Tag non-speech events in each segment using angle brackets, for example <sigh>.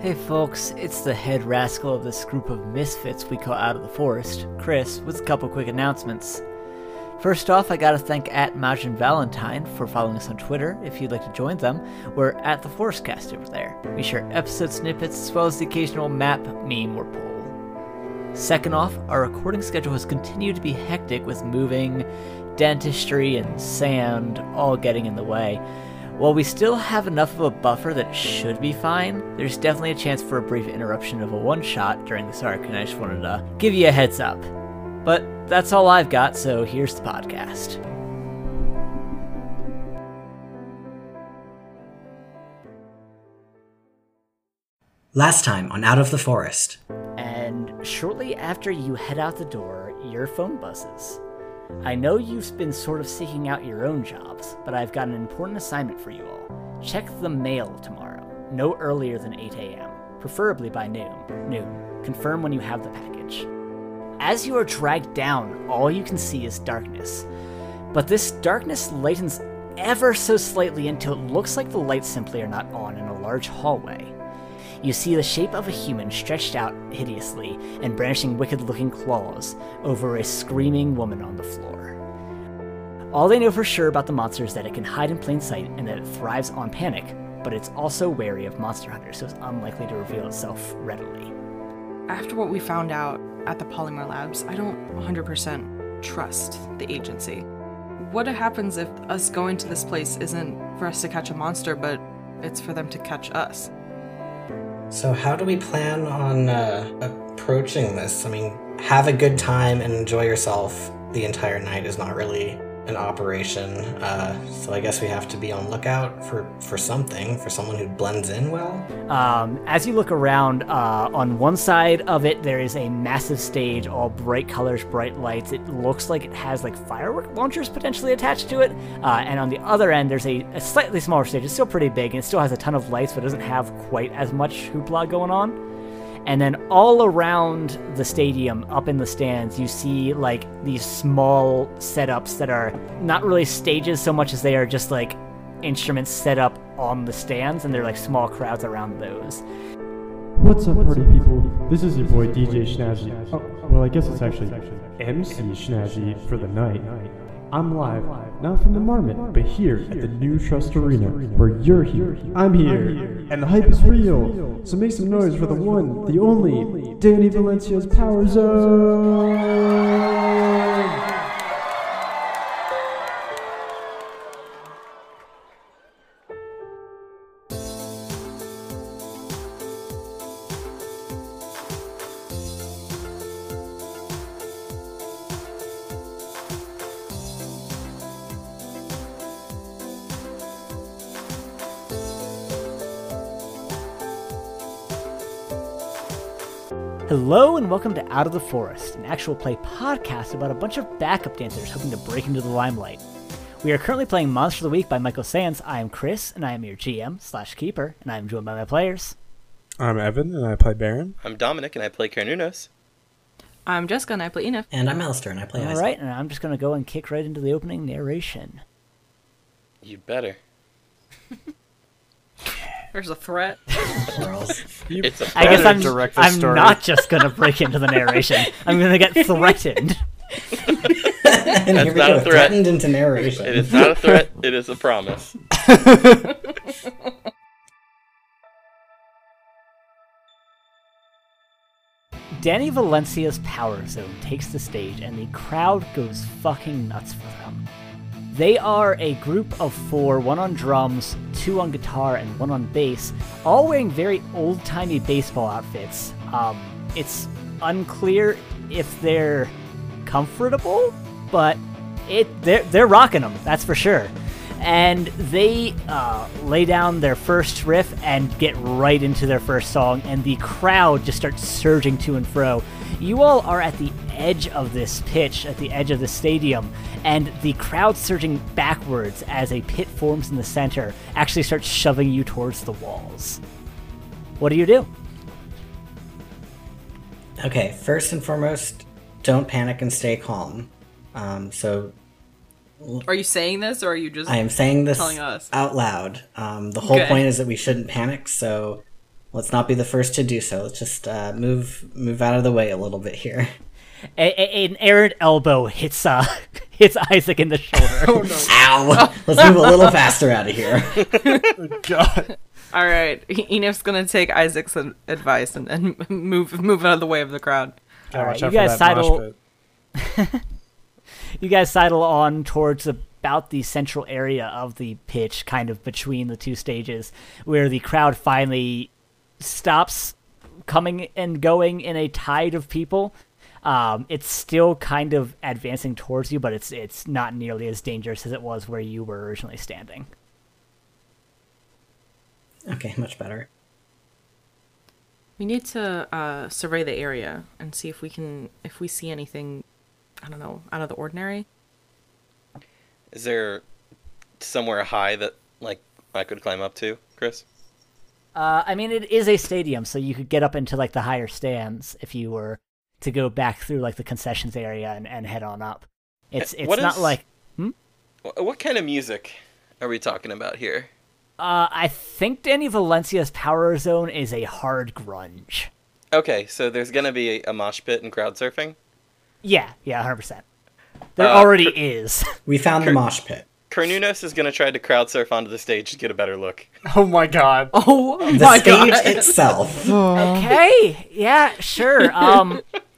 Hey folks, it's the head rascal of this group of misfits we call Out of the Forest, Chris, with a couple quick announcements. First off, I gotta thank at Majin Valentine for following us on Twitter. If you'd like to join them, we're at the Forestcast over there. We share episode snippets as well as the occasional map, meme, or poll. Second off, our recording schedule has continued to be hectic with moving, dentistry, and sand all getting in the way. While we still have enough of a buffer that should be fine, there's definitely a chance for a brief interruption of a one shot during this arc, and I just wanted to give you a heads up. But that's all I've got, so here's the podcast. Last time on Out of the Forest. And shortly after you head out the door, your phone buzzes. I know you've been sort of seeking out your own jobs, but I've got an important assignment for you all. Check the mail tomorrow, no earlier than 8 a.m., preferably by noon. Noon. Confirm when you have the package. As you are dragged down, all you can see is darkness. But this darkness lightens ever so slightly until it looks like the lights simply are not on in a large hallway. You see the shape of a human stretched out hideously and brandishing wicked looking claws over a screaming woman on the floor. All they know for sure about the monster is that it can hide in plain sight and that it thrives on panic, but it's also wary of monster hunters, so it's unlikely to reveal itself readily. After what we found out at the Polymer Labs, I don't 100% trust the agency. What happens if us going to this place isn't for us to catch a monster, but it's for them to catch us? So, how do we plan on uh, approaching this? I mean, have a good time and enjoy yourself the entire night is not really an operation. Uh, so, I guess we have to be on lookout for, for something, for someone who blends in well. Um, as you look around, uh, on one side of it, there is a massive stage, all bright colors, bright lights. It looks like it has like firework launchers potentially attached to it. Uh, and on the other end, there's a, a slightly smaller stage. It's still pretty big, and it still has a ton of lights, but it doesn't have quite as much hoopla going on. And then all around the stadium, up in the stands, you see like these small setups that are not really stages so much as they are just like instruments set up on the stands, and they're like small crowds around those. What's up, party people? This is your boy DJ Schnazzy. Oh, well, I guess it's actually MC Schnazzy for the night. I'm live, not from the Marmot, but here at the New Trust Arena, where you're here. I'm here, and the hype is real. So make some noise for the one, the only, Danny Valencia's Power Zone. Hello and welcome to Out of the Forest, an actual play podcast about a bunch of backup dancers hoping to break into the limelight. We are currently playing Monster of the Week by Michael Sands. I am Chris, and I am your GM slash keeper, and I am joined by my players. I'm Evan, and I play Baron. I'm Dominic, and I play Carnunos. I'm Jessica and I play Enif. And I'm Alistair and I play All Isaac. right, and I'm just going to go and kick right into the opening narration. You better. <laughs> There's a threat. <laughs> Girls. It's a I guess I'm, direct the I'm story. not just going to break into the narration. I'm going to get <laughs> threatened. and here we not go, a threat. threatened into narration. It is not a threat. <laughs> it is a promise. Danny Valencia's Power Zone takes the stage, and the crowd goes fucking nuts for them. They are a group of four, one on drums, two on guitar, and one on bass, all wearing very old timey baseball outfits. Um, it's unclear if they're comfortable, but it they're, they're rocking them, that's for sure. And they uh, lay down their first riff and get right into their first song, and the crowd just starts surging to and fro. You all are at the edge of this pitch, at the edge of the stadium, and the crowd surging backwards as a pit forms in the center actually starts shoving you towards the walls. What do you do? Okay, first and foremost, don't panic and stay calm. Um, so Are you saying this or are you just I am saying this telling us? out loud. Um, the whole Okay. point is that we shouldn't panic, so Let's not be the first to do so. Let's just uh, move move out of the way a little bit here. <laughs> A- a- an errant elbow hits uh <laughs> hits Isaac in the shoulder. Ow! <laughs> Let's move a little faster out of here. God. <laughs> All right, Enif's gonna take Isaac's advice and, and move move out of the way of the crowd. Gotta you guys that sidle- you guys sidle on towards about the central area of the pitch, kind of between the two stages, where the crowd finally stops coming and going in a tide of people. Um, it's still kind of advancing towards you, but it's it's not nearly as dangerous as it was where you were originally standing. Okay, much better. We need to uh, survey the area and see if we can if we see anything. I don't know, out of the ordinary. Is there somewhere high that like I could climb up to, Chris? Uh, I mean, it is a stadium, so you could get up into like the higher stands if you were to go back through like the concessions area and, and head on up. It's it's what not is- like Wh- What kind of music are we talking about here? uh, I think Danny Valencia's Power Zone is a hard grunge. Okay, so there's gonna be a, a mosh pit and crowd surfing. Yeah, yeah, hundred percent. There Uh, already is. <laughs> We found the mosh pit. Kernunos is gonna try to crowd surf onto the stage to get a better look. Oh my god. Oh The my stage itself. <laughs> okay, yeah, sure. Um, <laughs>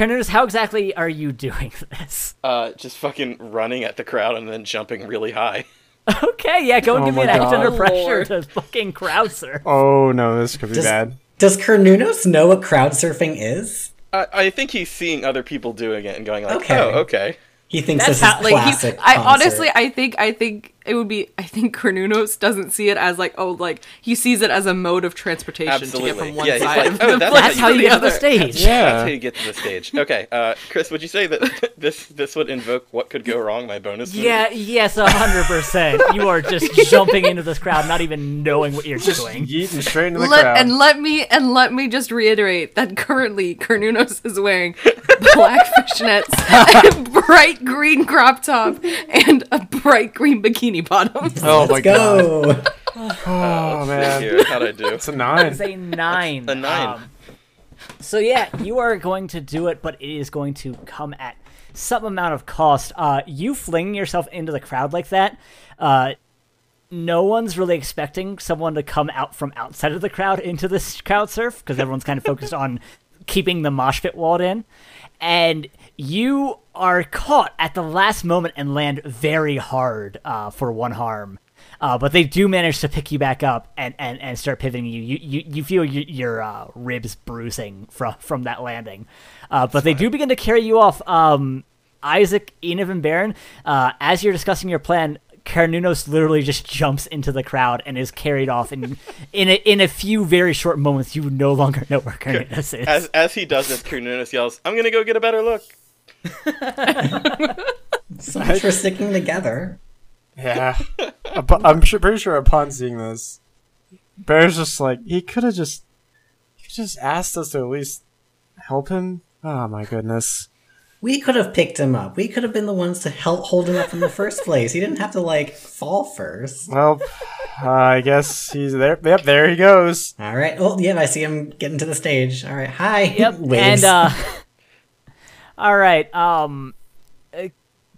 Cornelius, how exactly are you doing <laughs> this? Uh, just fucking running at the crowd and then jumping really high. <laughs> Okay, yeah, go and Oh give me an my act under pressure Lord. to fucking crowd surf. Oh no, this could be Does, bad. does Kernunos know what crowd surfing is? I, I think he's seeing other people doing it and going like, Okay. "Oh, okay." He thinks That's this is how- like he, classic. I honestly, I think, I think it would be. I think Cornunos doesn't see it as like, oh, like he sees it as a mode of transportation to get from one Yeah, side like, of "Oh, the that's place That's how to you the get to the other. stage. That's how you get to the stage. Okay, uh, Chris, would you say that <laughs> this this would invoke what could go wrong? My bonus. move? Yeah, yes, hundred percent. You are just <laughs> jumping into this crowd, not even knowing what you're doing. Yeeting straight into the Let, crowd. and let me and let me just reiterate that currently Cornunos is wearing black fishnets, <laughs> a bright green crop top, and a bright green bikini bottom. oh my Let's god. go. <laughs> Oh man. How'd I do? It's a nine. It's a nine. A nine. Um, so yeah, you are going to do it, but it is going to come at some amount of cost. Uh, you flinging yourself into the crowd like that, uh, no one's really expecting someone to come out from outside of the crowd into this crowd surf because everyone's kind of focused on keeping the mosh pit walled in. And you are caught at the last moment and land very hard uh, for one harm. Uh, but they do manage to pick you back up and, and, and start pivoting you. You you, you feel your, your uh, ribs bruising from from that landing. Uh, but they do begin to carry you off. Um, Isaac, Enif, and Baron, uh, as you're discussing your plan, Carnunos literally just jumps into the crowd and is carried off. And in a, in a few very short moments, you no longer know where Carnunos is. As as he does this, Kernunos yells, "I'm gonna go get a better look." So much for sticking together. Yeah. I'm pretty sure upon seeing this, Bear's just like he could have just he just asked us to at least help him. Oh my goodness. We could have picked him up. We could have been the ones to help hold him up in the first place. He didn't have to like fall first. Well, uh, I guess he's there. Yep, there he goes. All right. Oh, yeah, I see him getting to the stage. All right. Hi. Yep. <laughs> Waves. And uh all right. Um uh,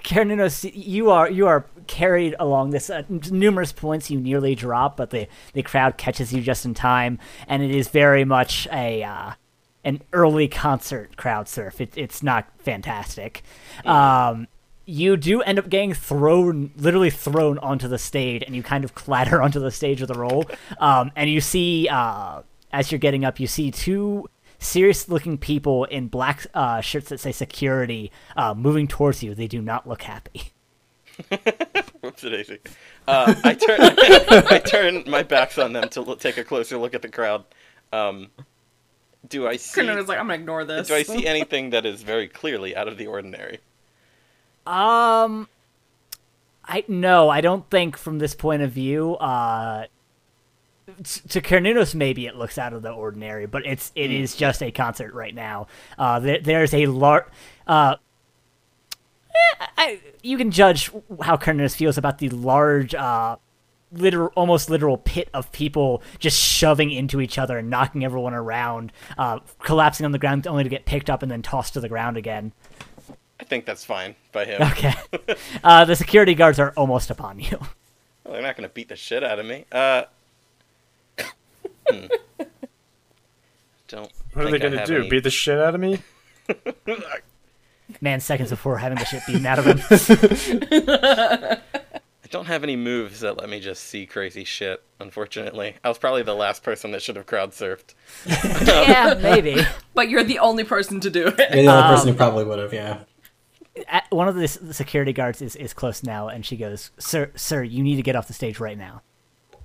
Carnunos, you are you are carried along this uh, numerous points you nearly drop, but the the crowd catches you just in time, and it is very much a uh, an early concert crowd surf. It, it's not fantastic. Um, you do end up getting thrown, literally thrown onto the stage, and you kind of clatter <laughs> onto the stage with a roll. Um, and you see, uh, as you're getting up, you see two serious-looking people in black uh, shirts that say "security" uh, moving towards you. They do not look happy. <laughs> Whoops, daisy. Uh, I turn <laughs> I turn my backs on them to lo- take a closer look at the crowd. Um, do I see? Cornunos like, I'm gonna ignore this. Do I see anything that is very clearly out of the ordinary? Um, I no, I don't think from this point of view. Uh, t- to Carnunos, maybe it looks out of the ordinary, but it's it is just a concert right now. Uh, there, there's a large. Uh, eh, I, you can judge how Carnunos feels about the large uh literal, almost literal pit of people just shoving into each other and knocking everyone around, uh, collapsing on the ground only to get picked up and then tossed to the ground again. I think that's fine by him. Okay. <laughs> uh, the security guards are almost upon you. Well, they're not gonna beat the shit out of me. Hmm. Don't. What are they gonna do? any- Beat the shit out of me? Man, seconds before having the shit beaten out of him. <laughs> I don't have any moves that let me just see crazy shit. Unfortunately, I was probably the last person that should have crowd surfed. <laughs> yeah, maybe. But you're the only person to do it. You're the only person who probably would have, yeah. At- One of the, the security guards is, is close now, and she goes, "Sir, sir, you need to get off the stage right now."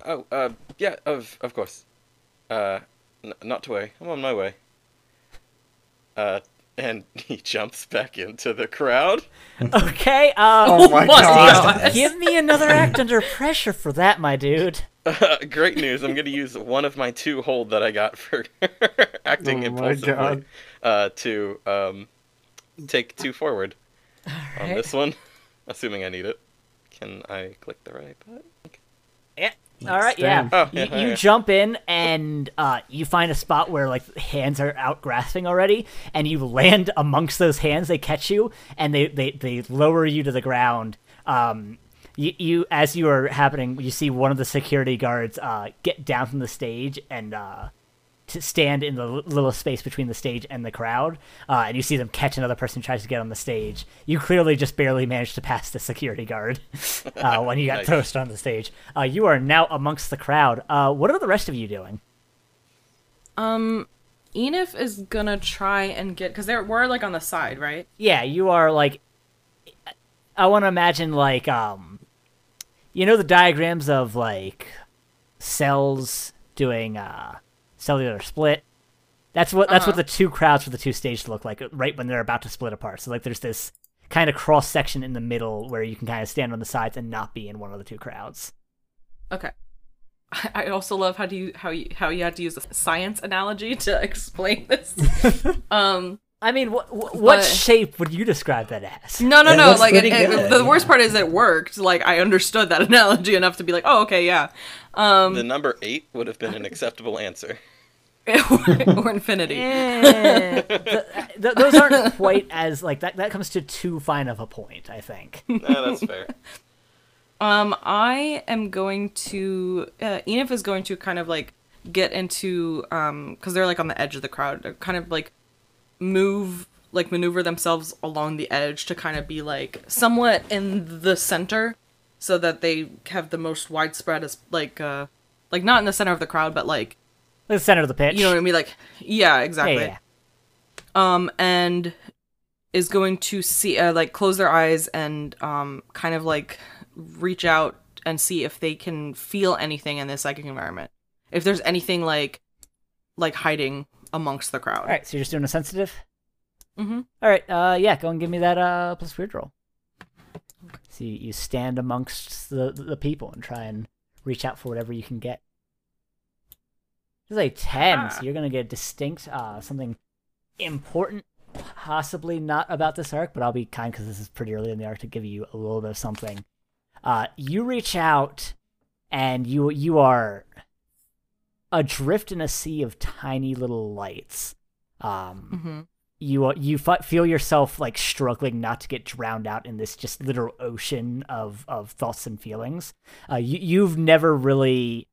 Oh, uh, yeah, of of course. Uh, n- not to worry. I'm on my way. Uh, and <laughs> he jumps back into the crowd. <laughs> Okay. Uh, Oh my my god. God. give me another act under pressure for that, my dude. <laughs> Great news! I'm gonna use one of my two hold that I got for acting Oh my impulsively God. uh, to um, take two forward on this one, assuming I need it. Can I click the right button? Yeah. All right. Yeah. Oh, you, yeah, you jump in and uh, you find a spot where like hands are out grasping already, and you land amongst those hands. They catch you and they they, they lower you to the ground. Um, you, you as you are happening, you see one of the security guards uh, get down from the stage and uh, to stand in the little space between the stage and the crowd, uh, and you see them catch another person who tries to get on the stage. You clearly just barely managed to pass the security guard <laughs> uh, when you got Nice. thrust on the stage. Uh, you are now amongst the crowd. Uh, what are the rest of you doing? Um, Enif is gonna try and get because they're we're like on the side, right? Yeah, you are like. I want to imagine like um, you know the diagrams of like cells doing uh cellular split. That's what that's what the two crowds for the two stages look like right when they're about to split apart. So like there's this kind of cross section in the middle where you can kind of stand on the sides and not be in one of the two crowds. Okay. I <laughs> I also love how do you how you how you had to use a science analogy <laughs> to explain this. <laughs> um, I mean, what what But- shape would you describe that as? no, no, It no. Like, it- it- good, the worst part is it worked. Like, I understood that analogy enough to be like, oh, okay, yeah. Um, The number eight would have been an acceptable answer. <laughs> or infinity. Eh, <laughs> th- th- those aren't quite as like that. That comes to too fine of a point, I think. <laughs> No, that's fair. Um, I am going to. Uh, Enif is going to kind of like get into um because they're like on the edge of the crowd. They're kind of like move like maneuver themselves along the edge to kind of be like somewhat in the center, so that they have the most widespread as like uh like not in the center of the crowd, but like The center of the pitch. you know what I mean. Like yeah, yeah, exactly. yeah. um and is going to see uh, like close their eyes and um kind of like reach out and see if they can feel anything in this psychic environment if there's anything like like hiding amongst the crowd All right, so you're just doing a sensitive. Mm-hmm. All right, uh, yeah, go and give me that uh plus weird roll. So you, you stand amongst the the people and try and reach out for whatever you can get. This is a ten, Ah. so you're gonna get distinct uh something important. Possibly not about this arc, but I'll be kind because this is pretty early in the arc to give you a little bit of something. Uh, you reach out, and you you are adrift in a sea of tiny little lights. Um, mm-hmm. you you f- feel yourself like struggling not to get drowned out in this just literal ocean of of thoughts and feelings. Uh, you you've never really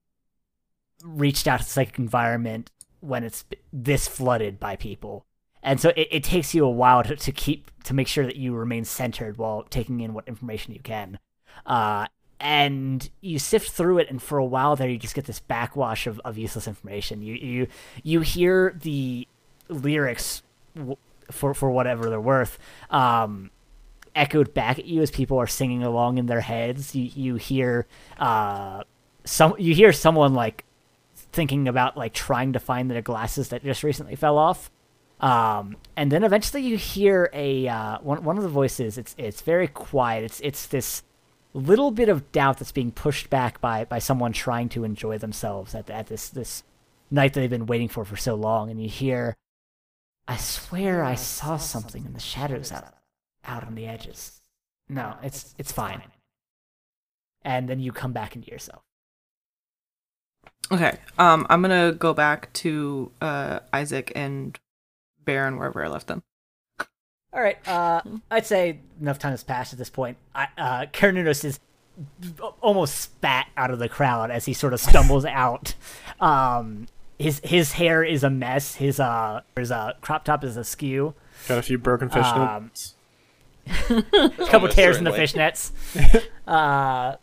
reached out to the psychic environment when it's this flooded by people, and so it, it takes you a while to, to keep to make sure that you remain centered while taking in what information you can. Uh, and you sift through it, and for a while there, you just get this backwash of, of useless information. You you you hear the lyrics for for whatever they're worth um echoed back at you as people are singing along in their heads you you hear uh some you hear someone like thinking about like trying to find their glasses that just recently fell off um and then eventually you hear a uh one one of the voices it's it's very quiet it's it's this little bit of doubt that's being pushed back by by someone trying to enjoy themselves at at this this night that they've been waiting for for so long and you hear I swear I saw something in the shadows out out on the edges. No, it's it's fine. And then you come back into yourself. Okay. Um, I'm gonna go back to uh Isaac and Baron wherever I left them. All right. Uh, <laughs> I'd say enough time has passed at this point. I, uh, Karanunos is almost spat out of the crowd as he sort of stumbles <laughs> out. Um, his his hair is a mess. His uh, his uh, crop top is askew. Got a few broken fishnets. Um. <laughs> A couple Almost tears in the fishnets. uh,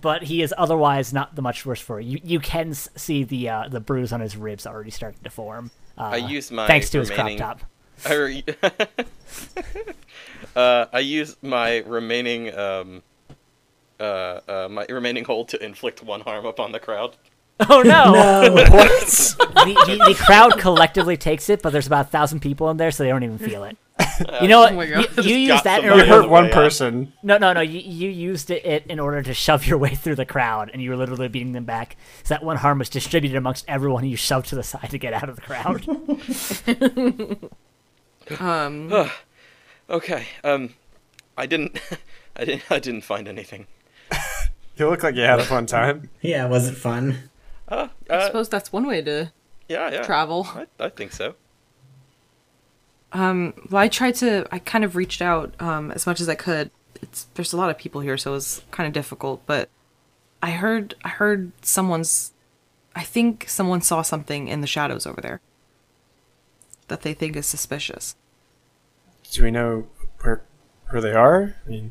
but he is otherwise not the much worse for it. You you can see the uh, the bruise on his ribs already starting to form. Uh, I use my thanks to his crop top. <laughs> I, re- <laughs> uh, I use my remaining um, uh, uh, my remaining hold to inflict one harm upon the crowd. <laughs> Oh no! what? the, the, the crowd collectively takes it, but there's about a thousand people in there, so they don't even feel it. <laughs> You know what? Oh you, you used that in somebody order. on hurt one way out. person. No, no, no. You, you used it in order to shove your way through the crowd, and you were literally beating them back. So that one harm was distributed amongst everyone, and you shoved to the side to get out of the crowd. <laughs> Um, <sighs> Okay. Um, I didn't. <laughs> I didn't. I didn't find anything. You look like you had a fun time. Yeah, was it fun? Uh, I uh suppose that's one way to yeah, yeah. travel. I, I think so. Um, well, I tried to. I kind of reached out um, as much as I could. It's there's a lot of people here, so it was kind of difficult. But I heard I heard someone's. I think someone saw something in the shadows over there that they think is suspicious. Do we know where where they are? I mean,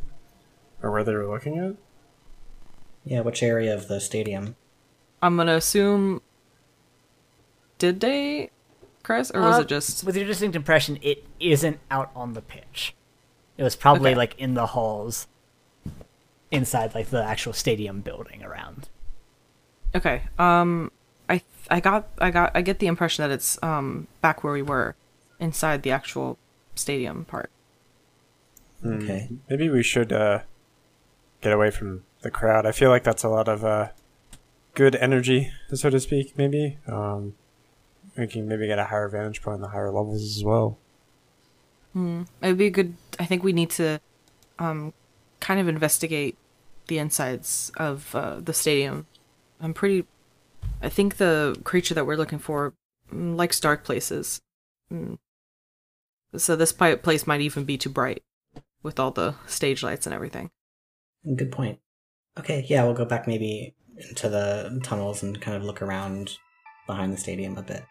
or where they were looking at? Yeah, which area of the stadium? I'm gonna assume. Did they, Chris, or was Uh, it just? With your distinct impression, it isn't out on the pitch. It was probably Okay. like in the halls, inside like the actual stadium building around. Okay. Um, I I got I got I get the impression that it's um back where we were, inside the actual stadium part. Okay. Maybe we should uh, get away from the crowd. I feel like that's a lot of uh, good energy, so to speak. Maybe um, we can maybe get a higher vantage point on the higher levels as well. It would be a good. I think we need to, um, kind of investigate the insides of uh, the stadium. I'm pretty. I think the creature that we're looking for mm, likes dark places. Mm. So this place might even be too bright, with all the stage lights and everything. Good point. Okay, yeah, we'll go back maybe into the tunnels and kind of look around behind the stadium a bit.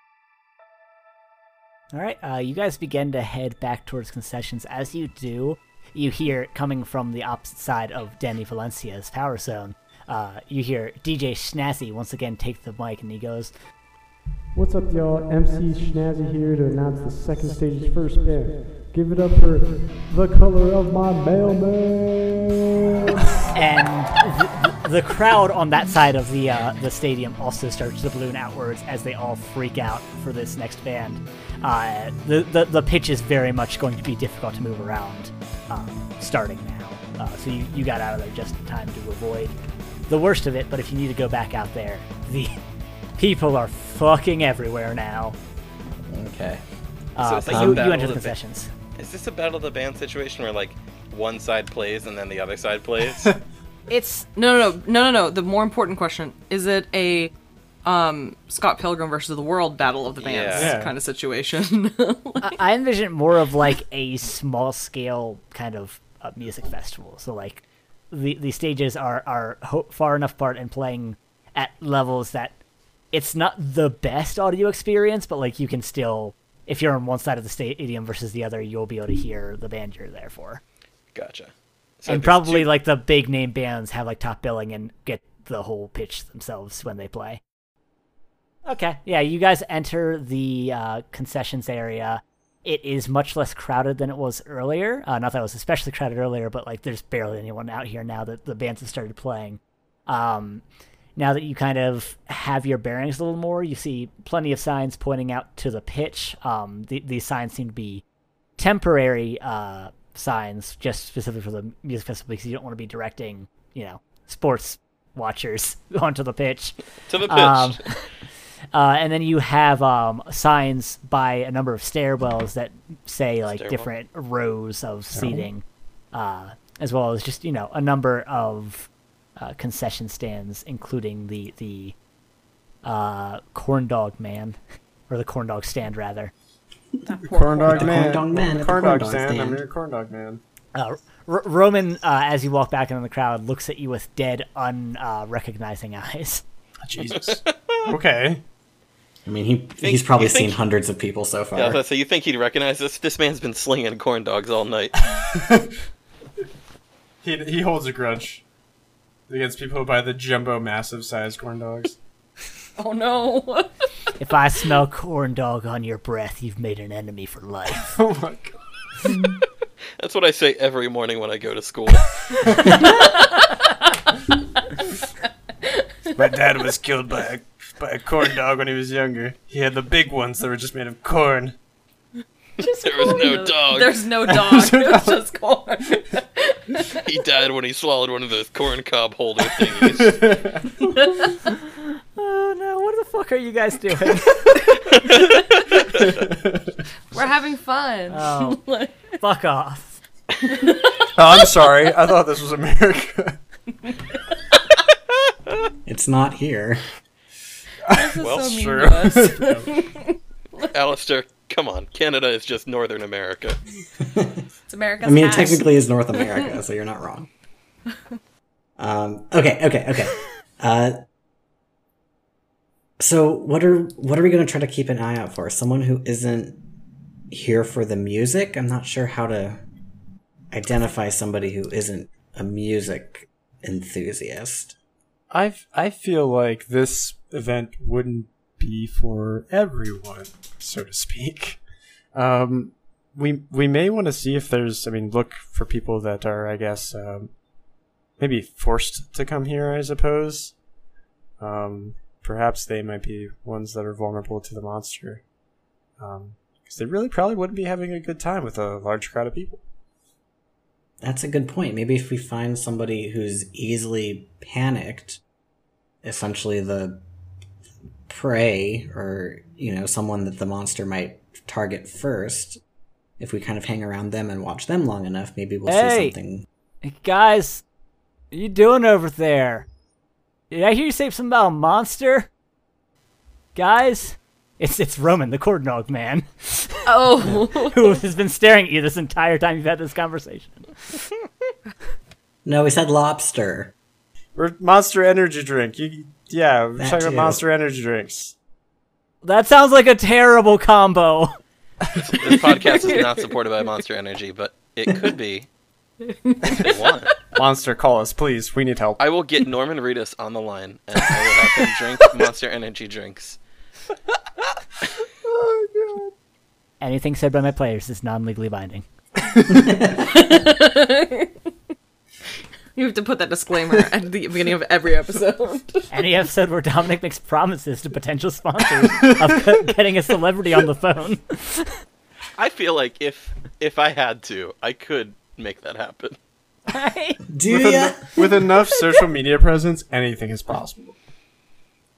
All right, uh, you guys begin to head back towards concessions. As you do, you hear coming from the opposite side of Danny Valencia's power zone. Uh, you hear DJ Schnazzy once again take the mic, and he goes, What's up, y'all? MC Schnazzy here to announce the second stage's first band. Give it up for the color of my mailman. <laughs> and the, the crowd on that side of the uh, the stadium also starts to balloon outwards as they all freak out for this next band. Uh, the, the the pitch is very much going to be difficult to move around um, starting now, uh, so you, you got out of there just in time to avoid the worst of it. But if you need to go back out there, the <laughs> people are fucking everywhere now. Okay. Uh, it's but like you, a you enter the of the- concessions. Is this a battle of the band situation where like one side plays and then the other side <laughs> plays? It's No, no, no, no, no, no. The more important question is it a um Scott Pilgrim versus the World Battle of the Bands Yeah. Yeah. kind of situation? I, I envision more of like a small scale kind of uh, music festival. So like the the stages are are ho- far enough apart and playing at levels that it's not the best audio experience, but like you can still if you're on one side of the stadium versus the other, you'll be able to hear the band you're there for. gotcha. So and probably two- like the big name bands have like top billing and get the whole pitch themselves when they play. Okay, yeah, you guys enter the uh, concessions area. It is much less crowded than it was earlier. Uh, not that it was especially crowded earlier, but like there's barely anyone out here now that the bands have started playing. Um, now that you kind of have your bearings a little more, you see plenty of signs pointing out to the pitch. Um, the, these signs seem to be temporary uh, signs, just specifically for the music festival, because you don't want to be directing, you know, sports watchers <laughs> onto the pitch. to the pitch. Um, <laughs> uh, and then you have um, signs by a number of stairwells that say like Stairwell. different rows of seating, uh, as well as just you know a number of uh, concession stands, including the the uh, corn dog man, <laughs> or the corn dog stand rather. Corn dog man. corn dog man at the Corn corn dog dog stand. I'm your corn dog man. Uh, R- Roman, uh, as you walk back into the crowd, looks at you with dead, unrecognizing <laughs> eyes. Jesus. okay. I mean, he he's probably you think- seen hundreds of people so far. Yeah, so you think he'd recognize this? This man's been slinging corn dogs all night. <laughs> He he holds a grudge against people who buy the jumbo, massive sized corn dogs. <laughs> Oh no. <laughs> If I smell corn dog on your breath, you've made an enemy for life. oh my god. That's what I say every morning when I go to school. My dad was killed by a by a corn dog when he was younger. He had the big ones that were just made of corn. There was no dog. There's no <laughs> dog. it was just corn. <laughs> He died when he swallowed one of those corn cob holder thingies. <laughs> oh no, what the fuck are you guys doing? We're having fun. Oh, fuck off. Oh, I'm sorry. I thought this was America. It's not here. This <laughs> is well, so mean sure. to us. Alistair, come on. Canada is just Northern America. It's America. I mean, it technically is North America, so you're not wrong. <laughs> Um, okay, okay, okay. Uh, so what are what are we going to try to keep an eye out for? Someone who isn't here for the music? I'm not sure how to identify somebody who isn't a music enthusiast. I I feel like this event wouldn't be for everyone, so to speak. Um, we we may want to see if there's. I mean, look for people that are, I guess, um, maybe forced to come here. I suppose. Um, perhaps they might be ones that are vulnerable to the monster. Um, because they really probably wouldn't be having a good time with a large crowd of people. That's a good point. Maybe if we find somebody who's easily panicked, essentially the prey, or, you know, someone that the monster might target first, if we kind of hang around them and watch them long enough, maybe we'll see something. Hey, guys, what you doing over there? Did I hear you say something about a monster? Guys? It's it's Roman, the corn dog man, <laughs> Oh. who has been staring at you this entire time you've had this conversation. <laughs> No, we said lobster. Or Monster Energy drink. You, yeah, we're That talking too. about Monster Energy drinks. That sounds like a terrible combo. This podcast is not supported by Monster Energy, but it could be if they want. Monster, call us, please. We need help. I will get Norman Reedus on the line, and I will have him drink <laughs> Monster Energy drinks. Anything said by my players is non-legally binding. <laughs> <laughs> <laughs> You have to put that disclaimer <laughs> at the beginning of every episode. <laughs> Any episode where Dominic makes promises to potential sponsors of getting a celebrity on the phone. I feel like if if I had to, I could make that happen. Do with, ya? en- with enough social media presence, anything is possible.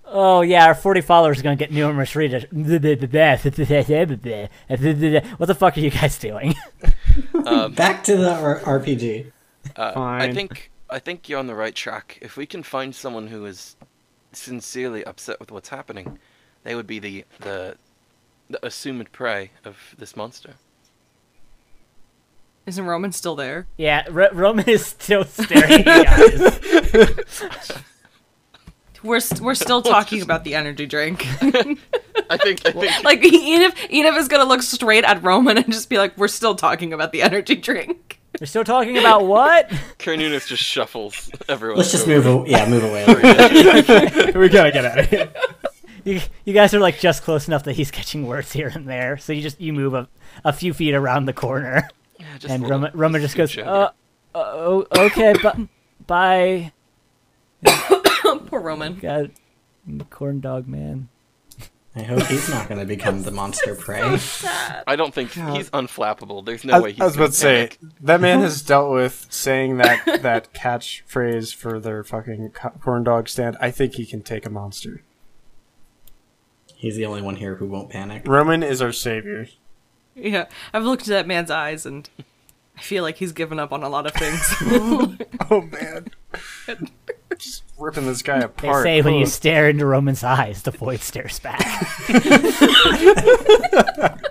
Oh yeah, our 40 followers are gonna get Norman Reedus. What the fuck are you guys doing? Back to the R- RPG. Uh, I think I think you're on the right track. If we can find someone who is sincerely upset with what's happening, they would be the the, the assumed prey of this monster. Isn't Roman still there? Yeah, R- Roman is still staring at you. <laughs> We're st- we're still talking about the energy drink. <laughs> I think I think like Enif Enif is gonna look straight at Roman and just be like, "We're still talking about the energy drink." We're still talking about what? <laughs> Kernunis just shuffles everyone. Let's just over. move. A- yeah, move away. a <laughs> little bit. we gotta get out of here. You, you guys are like just close enough that he's catching words here and there, so you just you move a, a few feet around the corner, Yeah, just and a little- Roman, Roman just goes, uh, uh, oh, okay, bu- bye, <coughs> Poor Roman. God, corn dog man. I hope he's not going to become the <laughs> monster prey. I don't think he's unflappable. There's no I, way he's I was about to say that man has <laughs> dealt with saying that <laughs> that catchphrase for their fucking co- corn dog stand. I think he can take a monster. He's the only one here who won't panic. Roman is our savior. Yeah, I've looked at that man's eyes and I feel like he's given up on a lot of things. Oh man, just ripping this guy apart. They say when you stare into Roman's eyes, the void stares back. <laughs>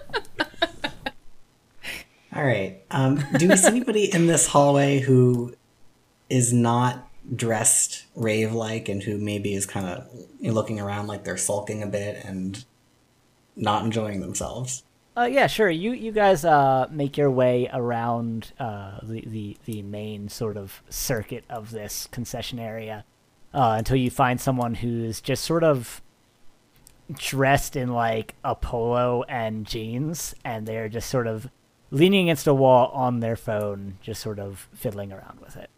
All right. Um, do we see anybody in this hallway who is not dressed rave like and who maybe is kind of looking around like they're sulking a bit and not enjoying themselves? Uh, yeah, sure. You you guys uh, make your way around uh, the, the the main sort of circuit of this concession area uh, until you find someone who's just sort of dressed in like a polo and jeans, and they're just sort of leaning against a wall on their phone, just sort of fiddling around with it.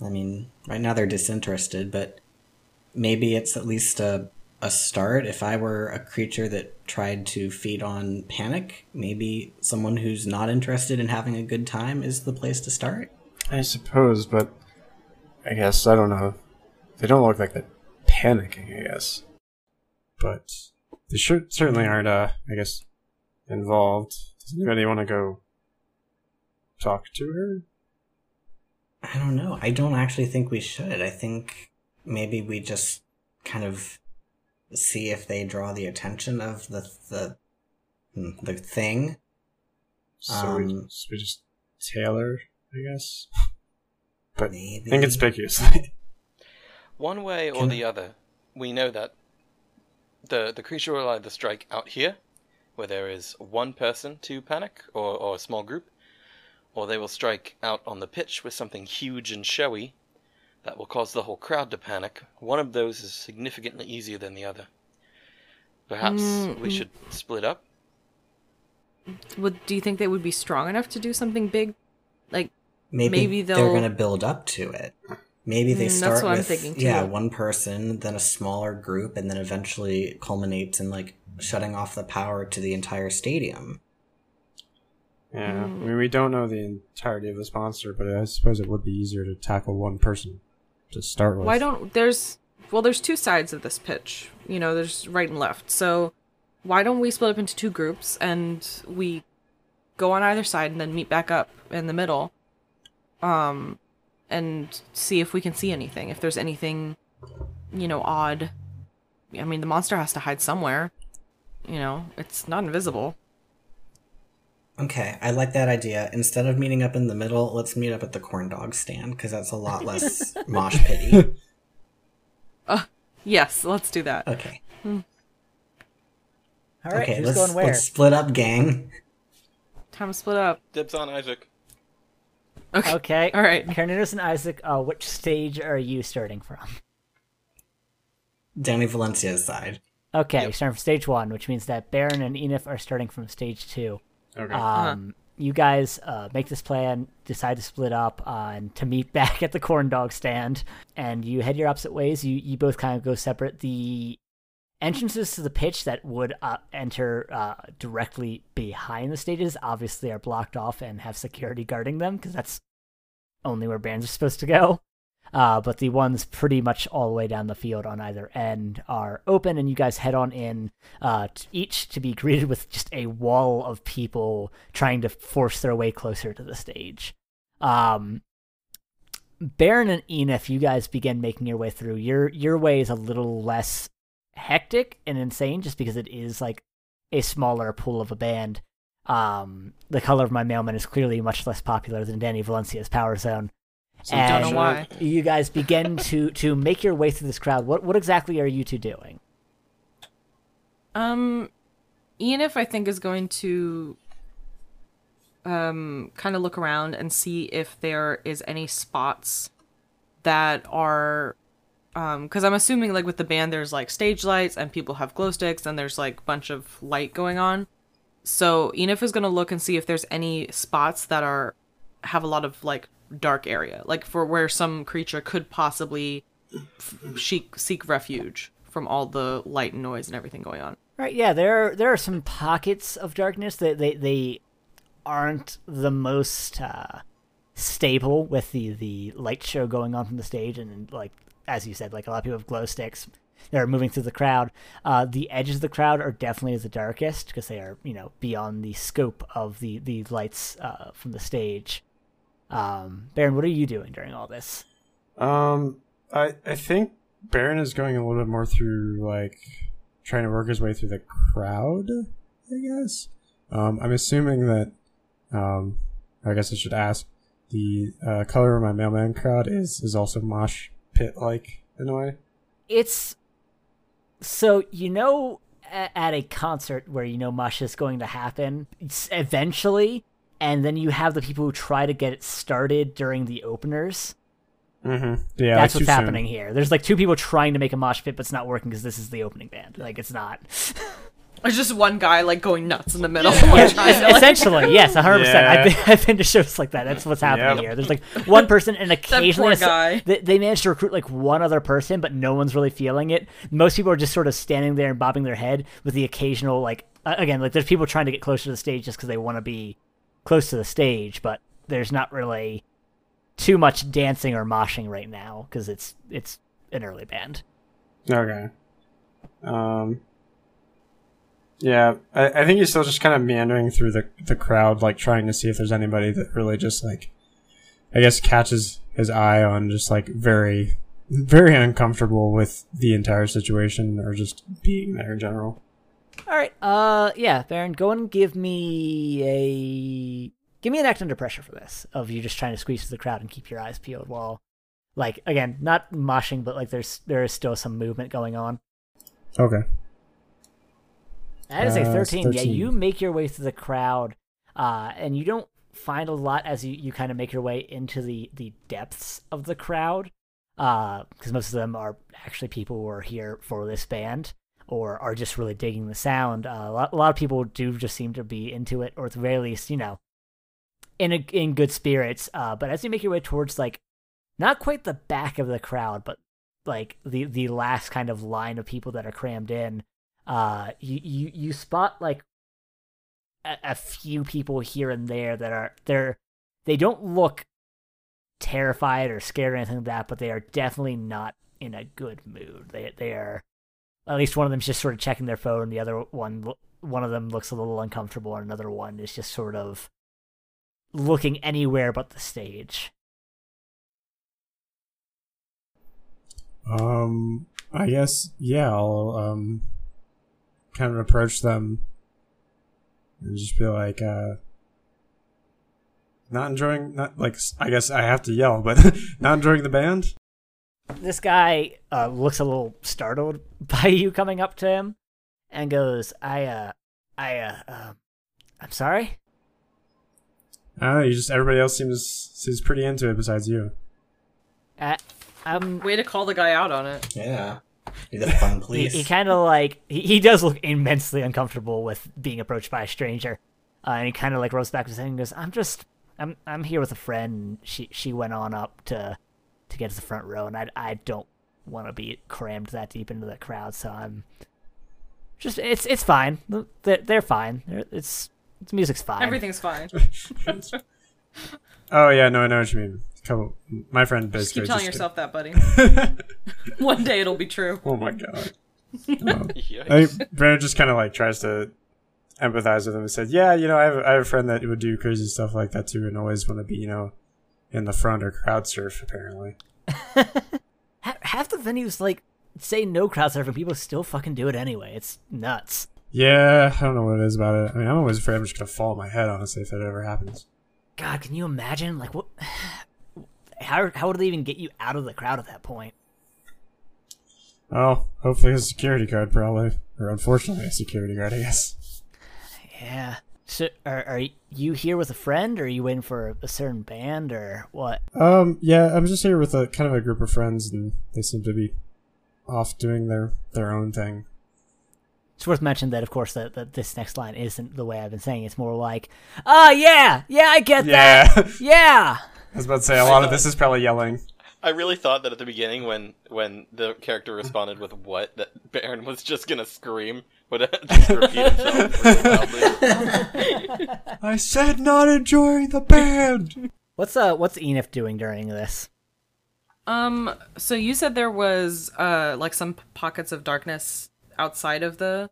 I mean, right now they're disinterested, but maybe it's at least a, a start. If I were a creature that tried to feed on panic, maybe someone who's not interested in having a good time is the place to start. I suppose, but I guess I don't know. They don't look like they're panicking. I guess, but they should certainly aren't. Uh, I guess involved. Does anybody want to go talk to her? I don't know. I don't actually think we should. I think maybe we just kind of see if they draw the attention of the the hmm, the thing. So, we, Um, so we just tailor, I guess. <laughs> But Maybe. inconspicuously. <laughs> One way or Can- the other, we know that the the creature will either strike out here, where there is one person to panic, or, or a small group, or they will strike out on the pitch with something huge and showy that will cause the whole crowd to panic. One of those is significantly easier than the other. Perhaps mm, we mm. should split up. Would do you think they would be strong enough to do something big? Like maybe, maybe they're going to build up to it. Maybe they Mm, that's start what I'm with thinking, yeah one person, then a smaller group, and then eventually culminates in like shutting off the power to the entire stadium. yeah, Mm. I mean, we don't know the entirety of this monster, but I suppose it would be easier to tackle one person to start with. why don't there's well there's two sides of this pitch. You know, there's right and left. So why don't we split up into two groups and we go on either side and then meet back up in the middle. Um and see if we can see anything. If there's anything, you know, odd. I mean, the monster has to hide somewhere. You know, it's not invisible. Okay, I like that idea. Instead of meeting up in the middle, let's meet up at the corn dog stand because that's a lot less <laughs> mosh pity. Yes, let's do that. Okay. All right, okay, who's let's, going where? let's split up, gang. Time to split up. Dibs on Isaac. Okay. Okay. All right. Carnitas and Isaac, uh, which stage are you starting from? Danny Valencia's side. Okay, you're starting from stage one, which means that Baron and Enif are starting from stage two. Okay. Um, You guys uh, make this plan, decide to split up uh, and to meet <laughs> back at the corn dog stand, and you head your opposite ways. You you both kind of go separate. The entrances to the pitch that would uh, enter uh, directly behind the stages obviously are blocked off and have security guarding them because that's only where bands are supposed to go. Uh, but the ones pretty much all the way down the field on either end are open, and you guys head on in, uh, t- each to be greeted with just a wall of people trying to force their way closer to the stage. Um, Baron and Enif, you guys begin making your way through. Your your way is a little less hectic and insane, just because it is like a smaller pool of a band. Um, the color of my mailman is clearly much less popular than Danny Valencia's Power Zone. So don't know why. You guys begin <laughs> to to make your way through this crowd. What what exactly are you two doing? Um, Enif, I think, is going to um kind of look around and see if there is any spots that are um because I'm assuming like with the band there's like stage lights and people have glow sticks and there's like bunch of light going on. So Enif is gonna look and see if there's any spots that are have a lot of like dark area, like for where some creature could possibly f- seek seek refuge from all the light and noise and everything going on. Right, yeah, there are, there are some pockets of darkness that they they aren't the most uh, stable with the the light show going on from the stage, and like as you said, like a lot of people have glow sticks. They're moving through the crowd. Uh, the edges of the crowd are definitely the darkest because they are you know beyond the scope of the the lights uh, from the stage. Um, Baron, what are you doing during all this? Um, I I think Baron is going a little bit more through like trying to work his way through the crowd. I guess. Um, I'm assuming that. Um, I guess I should ask. The uh, color of my mailman crowd is is also mosh pit like in a way. It's so you know at a concert where you know mosh is going to happen eventually, and then you have the people who try to get it started during the openers. Mm-hmm. Yeah, That's what's happening here. There's like two people trying to make a mosh pit, but it's not working because this is the opening band. Like it's not. <laughs> There's just one guy like going nuts in the middle. while <laughs> trying to, like- Essentially, yes, 100. percent Yeah. I've been, I've been to shows like that. That's what's happening Yep. here. There's like one person, and <laughs> occasionally poor a guy. They, they managed to recruit like one other person, but no one's really feeling it. Most people are just sort of standing there and bobbing their head with the occasional like uh, again like there's people trying to get closer to the stage just because they want to be close to the stage, but there's not really too much dancing or moshing right now because it's it's an early band. Okay. Um. Yeah, I, I think he's still just kind of meandering through the the crowd, like trying to see if there's anybody that really just like, I guess, catches his eye on just like very, very uncomfortable with the entire situation or just being there in general. All right. Uh, yeah, Baron, go and give me a give me an act under pressure for this of you just trying to squeeze through the crowd and keep your eyes peeled while, like, again, not moshing, but like there's there is still some movement going on. Okay. That is a Uh, it's 13. Yeah, you make your way through the crowd, uh, and you don't find a lot as you, you kind of make your way into the, the depths of the crowd, because most of them are actually people who are here for this band or are just really digging the sound. Uh, a, lot, a lot of people do just seem to be into it, or at the very least, you know, in a, in good spirits. Uh, but as you make your way towards like not quite the back of the crowd, but like the the last kind of line of people that are crammed in, uh you you, you spot like a, a few people here and there that are they're they don't look terrified or scared or anything like that but they are definitely not in a good mood they they are at least one of them's just sort of checking their phone the other one one of them looks a little uncomfortable and another one is just sort of looking anywhere but the stage Um, I guess yeah. I'll um, kind of approach them and just be like, uh, not enjoying. Not like I guess I have to yell, but <laughs> not enjoying the band. this guy uh, looks a little startled <laughs> by you coming up to him and goes i uh i uh, uh i'm sorry Uh, you just everybody else seems seems pretty into it besides you. uh, um Way to call the guy out on it. Yeah. Be the fun he, he kind of like he, he does look immensely uncomfortable with being approached by a stranger. Uh, and he kind of like rolls back his head and goes i'm just i'm i'm here with a friend. And she she went on up to to get to the front row and i i don't want to be crammed that deep into the crowd so i'm just it's it's fine. They're, they're fine. They're, it's it's music's fine. Everything's fine. <laughs> <laughs> Oh yeah, no, I know what you mean. Couple, my friend Just keep telling just- yourself that, buddy. <laughs> One day it'll be true. oh my god. <laughs> Um, I think Brandon just kind of like tries to empathize with him and said, "Yeah, you know, I have I have a friend that would do crazy stuff like that too, and always want to be, you know, in the front or crowd surf. Apparently, <laughs> half the venues like say no crowd surfing people still fucking do it anyway it's nuts yeah, I don't know what it is about it. I mean, I'm always afraid I'm just gonna fall on my head, honestly, if that ever happens. god can you imagine like what how how would they even get you out of the crowd at that point? Oh, hopefully a security guard, probably, or unfortunately a security guard, I guess. yeah. So are, are you here with a friend or are you waiting for a certain band or what? Um, yeah, I'm just here with a kind of a group of friends, and they seem to be off doing their their own thing. it's worth mentioning that of course that, that this next line isn't the way i've been saying it's more like oh yeah yeah i get that. Yeah, <laughs> yeah I was about to say a lot of this is probably yelling. I really thought that at the beginning, when when the character responded with "what," that Baron was just gonna scream, would <laughs> just repeat himself. <laughs> I said not enjoying the band. what's uh what's enif doing during this Um, so you said there was uh like some pockets of darkness outside of the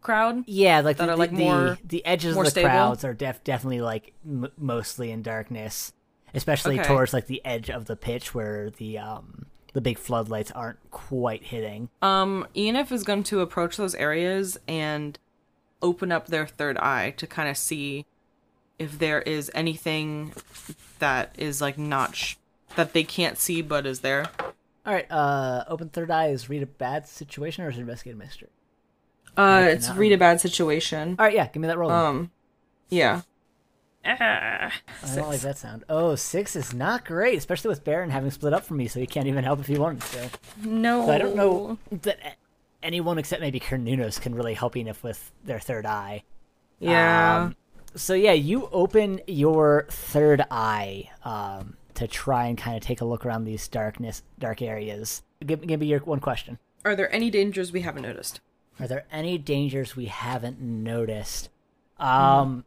crowd. Yeah, like that the, are, like, the, more- the edges more of the stable? crowds are def- definitely like m- mostly in darkness, especially Okay. towards like the edge of the pitch where the um the big floodlights aren't quite hitting. Um, Enif is going to approach those areas and open up their third eye to kind of see if there is anything that is like not sh- that they can't see but is there. All right, uh, open third eye is read a bad situation or is it investigate a mystery? Uh, it's read a bad situation. All right, yeah, give me that roll. Um, yeah. Ah, I don't like that sound. Oh, six is not great, especially with Baron having split up from me, so he can't even help if he wanted to. no. So I don't know that anyone except maybe Kernunos can really help Enif with their third eye. Yeah. Um, so yeah, you open your third eye um, to try and kind of take a look around these darkness, dark areas. Give, give me your one question. Are there any dangers we haven't noticed? Are there any dangers we haven't noticed? Um,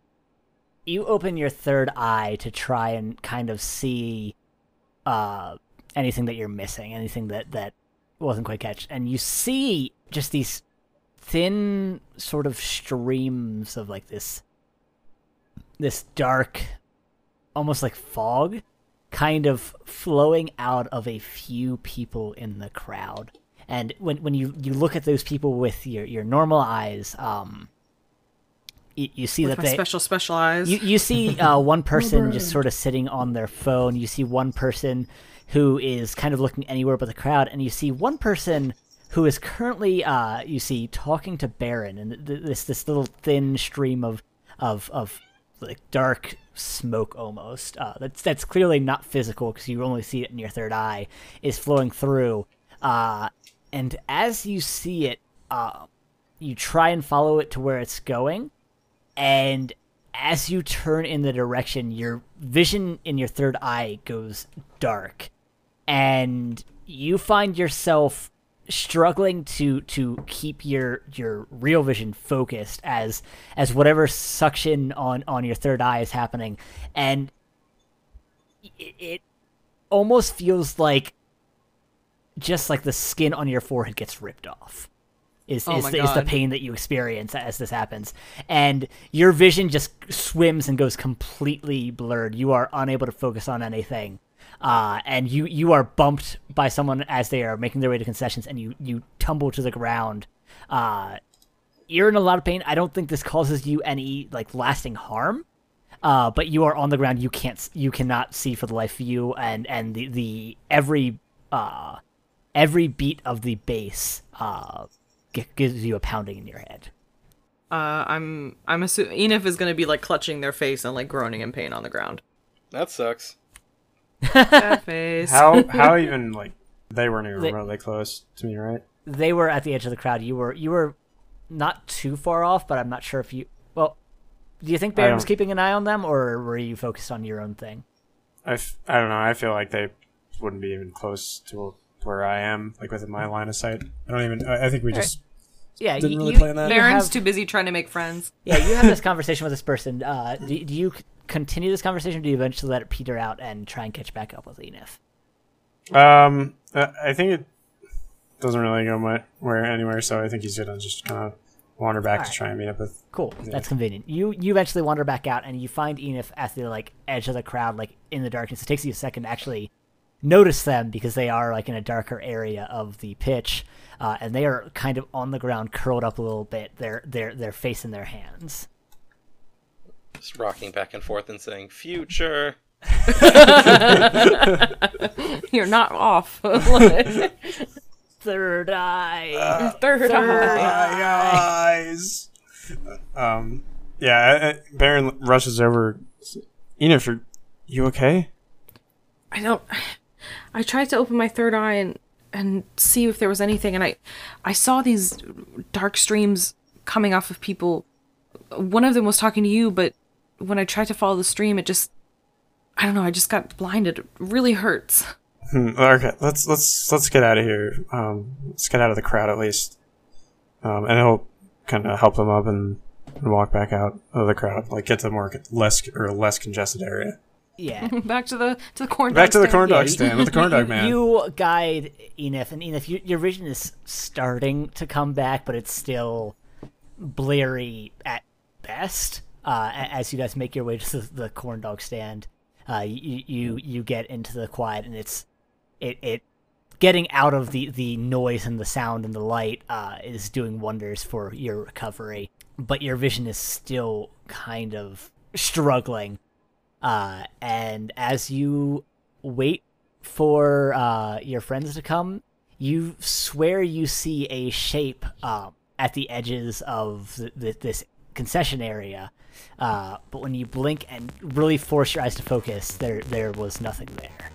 you open your third eye to try and kind of see uh anything that you're missing, anything that that wasn't quite catch, and you see just these thin sort of streams of like this this dark almost like fog kind of flowing out of a few people in the crowd. And when when you you look at those people with your your normal eyes um you, you see With that my they special special you, you see uh, <laughs> one person just sort of sitting on their phone. You see one person who is kind of looking anywhere but the crowd, and you see one person who is currently, uh, you see, talking to Baron, and th- th- this this little thin stream of of of like dark smoke almost. Uh, that's that's clearly not physical because you only see it in your third eye is flowing through. Uh, and as you see it, uh, you try and follow it to where it's going and as you turn in the direction your vision in your third eye goes dark and you find yourself struggling to to keep your your real vision focused as as whatever suction on on your third eye is happening. And it, it almost feels like just like the skin on your forehead gets ripped off is Oh is, the, is the pain that you experience as this happens. And your vision just swims and goes completely blurred. You are unable to focus on anything. Uh, and you you are bumped by someone as they are making their way to concessions and you you tumble to the ground. Uh, you're in a lot of pain. I don't think this causes you any like lasting harm. Uh, but you are on the ground. You can't you cannot see for the life of you and and the the every uh every beat of the bass uh g- gives you a pounding in your head Uh, I'm I'm assuming Enif is gonna be like clutching their face and like groaning in pain on the ground. That sucks. Sad <laughs> face. How how even like they weren't even They- remotely close to me, right? they were at the edge of the crowd you were you were not too far off but i'm not sure if you well do you think I baron was keeping an eye on them or were you focused on your own thing I, f- I don't know. I feel like they wouldn't be even close to where I am, like within my line of sight. I don't even. I, I think we just yeah Didn't you, really plan that. you Baron's have- too busy trying to make friends. yeah you have <laughs> this conversation with this person uh do, do you continue this conversation or do you eventually let it peter out and try and catch back up with enif Um, I I think it doesn't really go my, where anywhere, so I think he's gonna just kind of wander back to try and meet up with. Cool. That's convenient. You you eventually wander back out and you find Enif at the like edge of the crowd, like in the darkness. It takes you a second to actually notice them because they are like in a darker area of the pitch, uh, and they are kind of on the ground, curled up a little bit. Their their their face in their hands. Just rocking back and forth and saying, "Future." <laughs> You're not off. <laughs> Third eye. <laughs> Third eye. Guys. Um. Yeah. I- I- Baron rushes over. Enif, are you okay? I don't. I tried to open my third eye and and see if there was anything, and I I saw these dark streams coming off of people. One of them was talking to you, but when I tried to follow the stream, it just I don't know. I just got blinded. It really hurts. Hmm, okay, let's let's let's get out of here. Um, let's get out of the crowd at least. Um, and he'll kind of help them up and, and walk back out of the crowd, like get to more less or less congested area. Yeah. <laughs> Back to the to the corn. Back dog to the stand. corn dog you- stand with the corn dog <laughs> man. You guide Enif, and Enif, you, your vision is starting to come back, but it's still bleary at best. Uh, as you guys make your way to the, the corn dog stand, uh, you, you you get into the quiet, and it's it it getting out of the the noise and the sound and the light uh, is doing wonders for your recovery, but your vision is still kind of struggling. Uh, and as you wait for uh, your friends to come, you swear you see a shape um, at the edges of th- th- this concession area. Uh, but when you blink and really force your eyes to focus, there there was nothing there.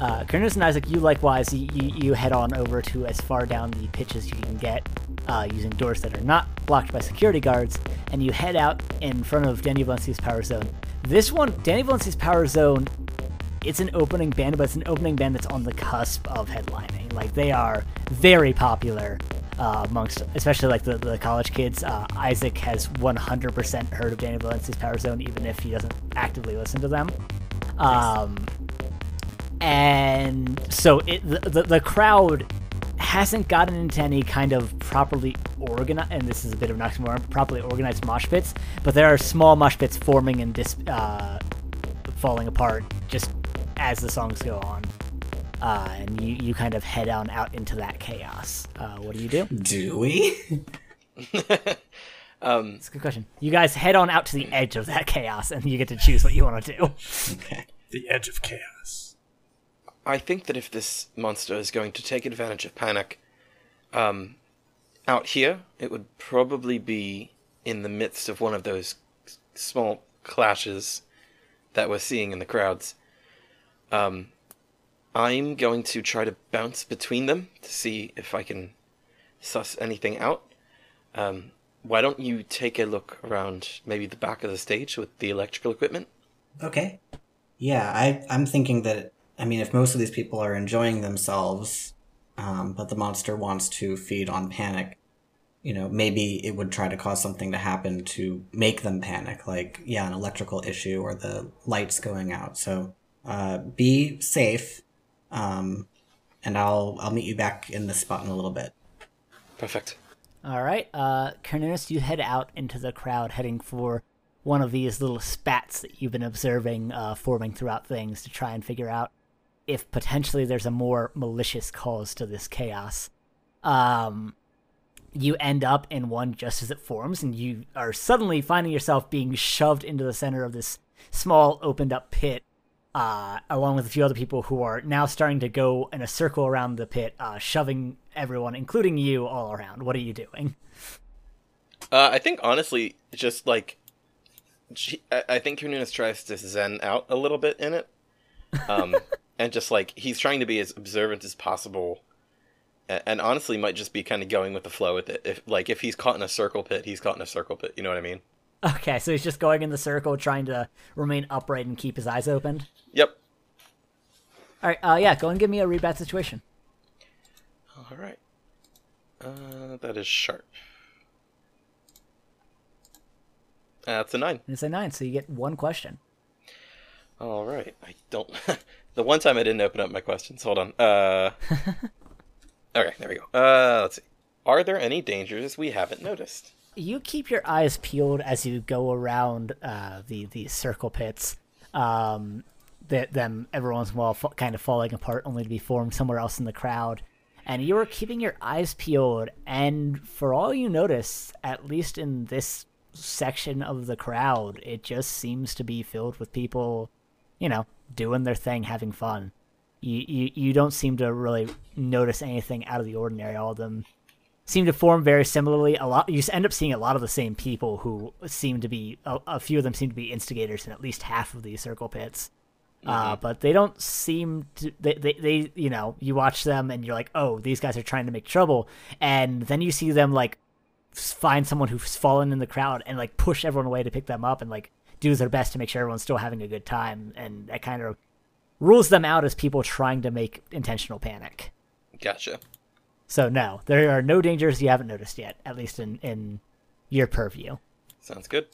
Uh, and Isaac, you likewise, you, you, you head on over to as far down the pitch as you can get uh, using doors that are not blocked by security guards, and you head out in front of Danny Valencia's power zone. This one, Danny Valencia's power zone, it's an opening band, but it's an opening band that's on the cusp of headlining. Like, they are very popular uh, amongst, especially like the, the college kids. Uh, Isaac has 100% heard of Danny Valencia's power zone, even if he doesn't actively listen to them. Um, and so it the, the, the crowd hasn't gotten into any kind of properly organized and this is a bit of an oxymoron properly organized mosh pits but there are small mosh pits forming and dis uh, falling apart just as the songs go on uh, and you, you kind of head on out into that chaos uh, what do you do Do we? <laughs> Um, it's a good question you guys head on out to the edge of that chaos and you get to choose what you want to do <laughs> okay. The edge of chaos. I think that if this monster is going to take advantage of panic, um, out here, it would probably be in the midst of one of those small clashes that we're seeing in the crowds. Um, I'm going to try to bounce between them to see if I can suss anything out. Um, why don't you take a look around maybe the back of the stage with the electrical equipment? Okay. Yeah, I, I'm thinking that, I mean, if most of these people are enjoying themselves, um, but the monster wants to feed on panic, you know, maybe it would try to cause something to happen to make them panic, like, yeah, an electrical issue or the lights going out. So, uh, be safe, um, and I'll, I'll meet you back in this spot in a little bit. Perfect. All right, uh, Cornelius, you head out into the crowd, heading for one of these little spats that you've been observing uh, forming throughout things to try and figure out if potentially there's a more malicious cause to this chaos. Um, you end up in one just as it forms, and you are suddenly finding yourself being shoved into the center of this small opened up pit, uh, along with a few other people who are now starting to go in a circle around the pit, uh, shoving everyone, including you, all around. What are you doing? Uh, I think honestly, just like, she, I, I think Kununis tries to zen out a little bit in it, um, <laughs> and just like he's trying to be as observant as possible, and, honestly might just be kind of going with the flow with it. If like if he's caught in a circle pit, he's caught in a circle pit. You know what I mean? Okay, so he's just going in the circle, trying to remain upright and keep his eyes open. Yep. All right, uh, yeah, go and give me a read bad situation. All right. Uh, that is sharp. That's a nine. It's a nine, so you get one question. All right. I don't. <laughs> the one time I didn't open up my questions. Hold on. Uh. okay, there we go. Uh, let's see. Are there any dangers we haven't noticed? You keep your eyes peeled as you go around uh, the the circle pits. Um, that them every once in a while fa- kind of falling apart, only to be formed somewhere else in the crowd. And you are keeping your eyes peeled, and for all you notice, at least in this section of the crowd, it just seems to be filled with people, you know, doing their thing, having fun. You you, you don't seem to really notice anything out of the ordinary. All of them seem to form very similarly. A lot you end up seeing a lot of the same people who seem to be a, a few of them seem to be instigators in at least half of these circle pits. Uh, but they don't seem to they, they, they you know you watch them and you're like oh these guys are trying to make trouble and then you see them like find someone who's fallen in the crowd and like push everyone away to pick them up and like do their best to make sure everyone's still having a good time and that kind of rules them out as people trying to make intentional panic Gotcha. so no, there are no dangers you haven't noticed yet, at least in in your purview. Sounds good.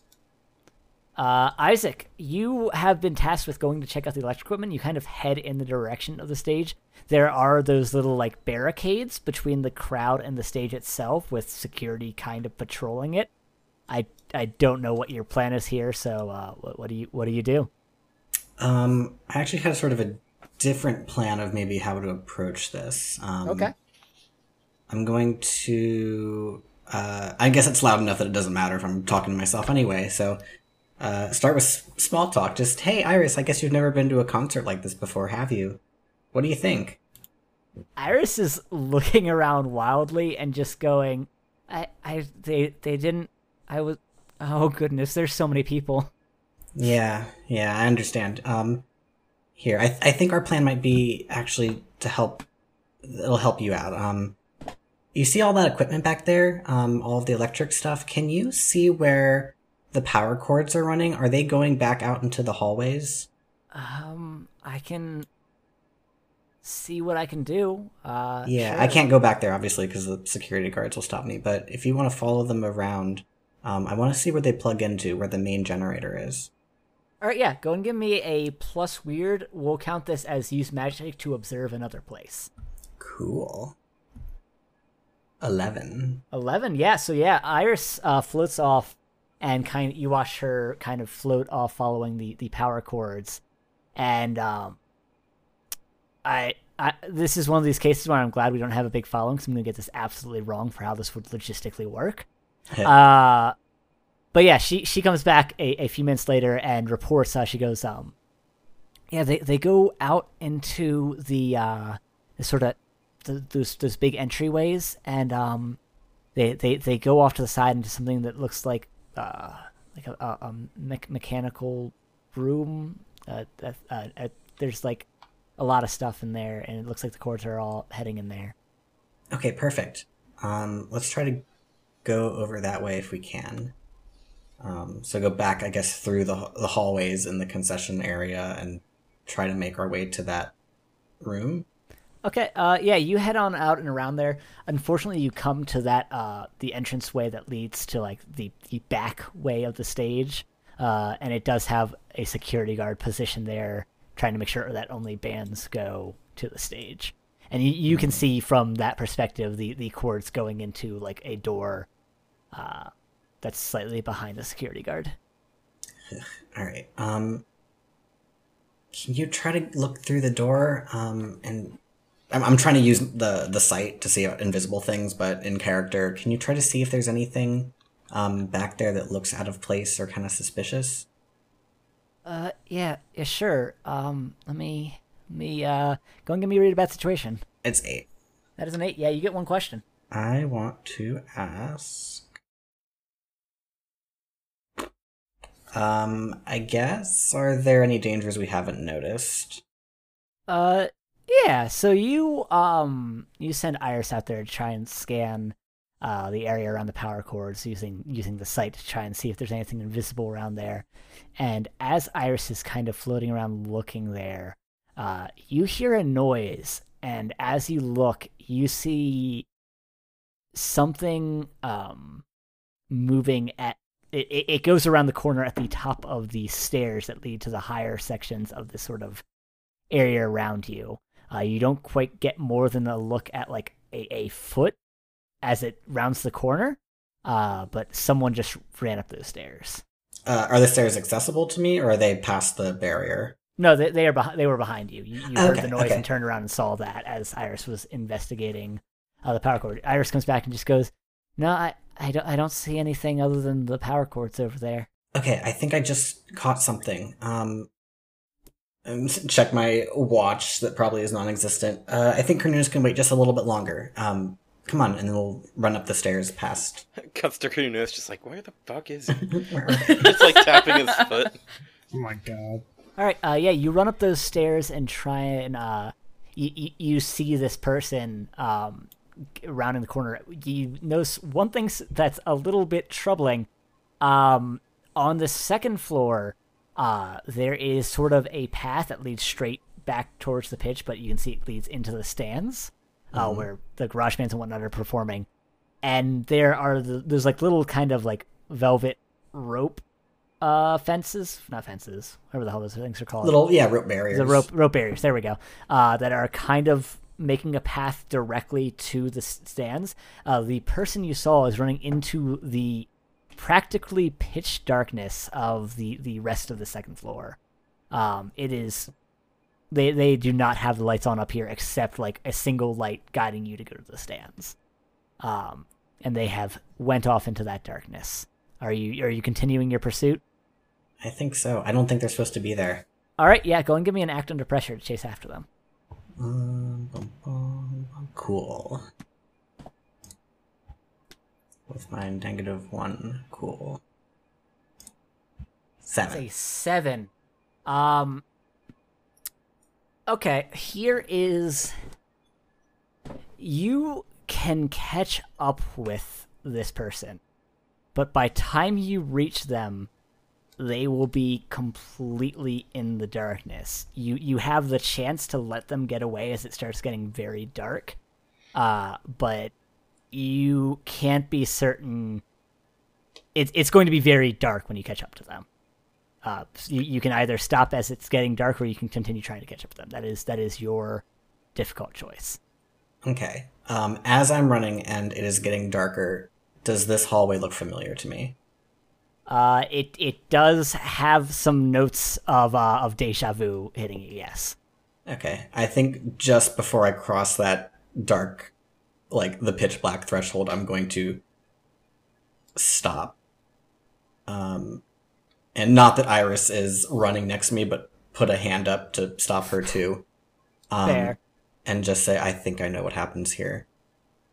Uh, Isaac, you have been tasked with going to check out the electric equipment. You kind of head in the direction of the stage. There are those little like barricades between the crowd and the stage itself, with security kind of patrolling it. I I don't know what your plan is here. So uh, what, what do you what do you do? Um, I actually have sort of a different plan of maybe how to approach this. Um, Okay. I'm going to. Uh, I guess it's loud enough that it doesn't matter if I'm talking to myself anyway. So, uh, start with s- small talk. Just, hey, Iris, I guess you've never been to a concert like this before, have you? What do you think? Iris is looking <laughs> around wildly and just going, I I they they didn't. I was. Oh goodness, there's so many people. Yeah, yeah, I understand. Um, here, I I think our plan might be actually to help. It'll help you out. Um, you see all that equipment back there? Um, all of the electric stuff. Can you see where the power cords are running? Are they going back out into the hallways? Um, I can see what I can do. Uh, Yeah, sure. I can't go back there obviously because the security guards will stop me. But if you want to follow them around, um, I want to see where they plug into, where the main generator is. All right, yeah. Go and give me a plus weird. We'll count this as use magic to observe another place. Cool. Eleven. 11 yeah so yeah iris uh, floats off and kind of you watch her kind of float off following the the power cords and um i I, this is one of these cases where I'm glad we don't have a big following because I'm going to get this absolutely wrong for how this would logistically work. Uh, but yeah, she she comes back a, a few minutes later and reports how she goes. Um, yeah, they they go out into the uh, the sort of th those those big entryways, and um, they they they go off to the side into something that looks like uh like a, a, a me- mechanical room. Uh, uh, uh, uh, there's like a lot of stuff in there, and it looks like the cords are all heading in there. Okay, perfect. Um, let's try to go over that way if we can. Um, so go back, I guess, through the the hallways in the concession area and try to make our way to that room. Okay, uh, yeah, you head on out and around there. Unfortunately, you come to that uh, the entrance way that leads to like the the back way of the stage, uh, and it does have a security guard position there, trying to make sure that only bands go to the stage. And you, you can see from that perspective the the cords going into like a door, uh, that's slightly behind the security guard. <laughs> All right. Um, can you try to look through the door? Um, and I'm, I'm trying to use the the sight to see invisible things, but in character, can you try to see if there's anything um back there that looks out of place or kind of suspicious? Uh, yeah, yeah, sure. Um, let me let me uh go and give me a read about situation. It's eight. That is an eight. Yeah, you get one question. I want to ask. Um, I guess, are there any dangers we haven't noticed? Uh, yeah. So you um you send Iris out there to try and scan uh the area around the power cords using using the sight to try and see if there's anything invisible around there. And as Iris is kind of floating around looking there, uh, you hear a noise, and as you look, you see something um moving at it, it it goes around the corner at the top of the stairs that lead to the higher sections of this sort of area around you. Uh, you don't quite get more than a look at like a, a foot as it rounds the corner, uh, but someone just ran up those stairs. Uh, are the stairs accessible to me, or are they past the barrier? No, they, they are behind. They were behind you. You, you heard Okay, the noise okay. and turned around and saw that as Iris was investigating uh, the power cord. Iris comes back and just goes, "No, I, I don't, I don't see anything other than the power cords over there." Okay, I think I just caught something. Um, um, check my watch that probably is non-existent. Uh, I think Cornelius can wait just a little bit longer. Um, come on, and then we'll run up the stairs past. Cuts to Kunos, just like, where the fuck is he? <laughs> Where are <laughs> they? just like tapping his foot. Oh my god. All right, uh, yeah, you run up those stairs and try and uh, you, you, you see this person um, around in the corner. You notice one thing that's a little bit troubling. Um, on the second floor, uh, there is sort of a path that leads straight back towards the pitch, but you can see it leads into the stands uh, where the garage bands and whatnot are performing. And there are the, there's like little kind of like velvet rope uh fences not fences whatever the hell those things are called Little, yeah, rope barriers. the rope rope barriers there we go uh that are kind of making a path directly to the stands uh the person you saw is running into the practically pitch darkness of the the rest of the second floor. Um, it is they they do not have the lights on up here except like a single light guiding you to go to the stands. Um, and they have went off into that darkness. Are you are you continuing your pursuit? I think so. I don't think they're supposed to be there. All right, yeah, go and give me an act under pressure to chase after them. Um, bum, bum, bum. Cool. With my negative one, cool. Seven. a seven. Um. Okay, here is. You can catch up with this person, but by time you reach them, they will be completely in the darkness. You you have the chance to let them get away as it starts getting very dark, uh, but you can't be certain. It's it's going to be very dark when you catch up to them. Uh, so you, you can either stop as it's getting dark, or you can continue trying to catch up to them. That is that is your difficult choice. Okay. Um, as I'm running and it is getting darker, does this hallway look familiar to me? Uh, it it does have some notes of uh, of deja vu hitting you. Yes. Okay. I think just before I cross that dark, like the pitch black threshold, I'm going to stop. Um, and not that Iris is running next to me, but put a hand up to stop her too. Um, Fair. And just say, I think I know what happens here.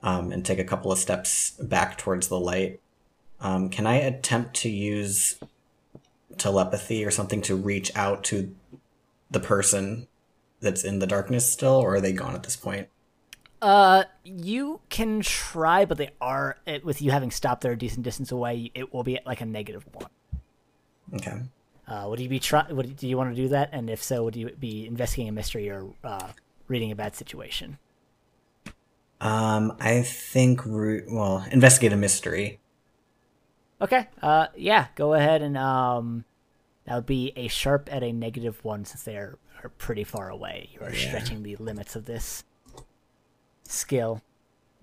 Um, and take a couple of steps back towards the light. Um, can I attempt to use telepathy or something to reach out to the person that's in the darkness still, or are they gone at this point? Uh, you can try, but they are it, with you having stopped there a decent distance away. It will be at like a negative one. Okay. Uh, would you be try? Would do you want to do that? And if so, would you be investigating a mystery or uh, reading a bad situation? Um, I think, re- well, investigate a mystery. Okay. Uh, yeah. Go ahead and um, that would be a sharp at a negative one since they are, are pretty far away. You are Yeah. stretching the limits of this skill.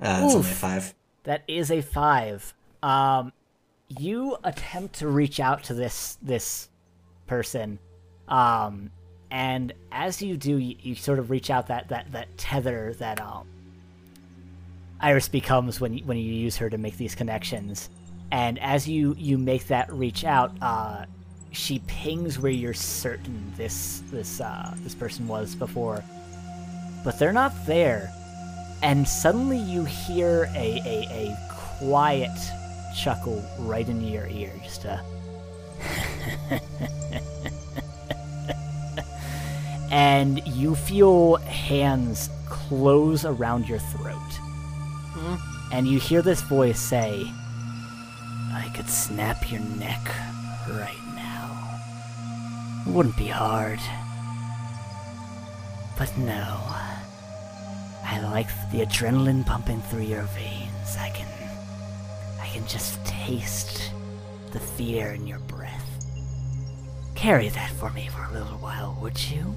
Uh, it's only a five. That is a five. Um, you attempt to reach out to this this person, um, and as you do, you, you sort of reach out that that that tether that um Iris becomes when you, when you use her to make these connections, and as you you make that reach out, uh, she pings where you're certain this this uh this person was before, but they're not there. And suddenly you hear a, a, a quiet chuckle right in your ear just a <laughs> and you feel hands close around your throat. And you hear this voice say could snap your neck right now it wouldn't be hard but no I like the adrenaline pumping through your veins. I can I can just taste the fear in your breath. Carry that for me for a little while, would you?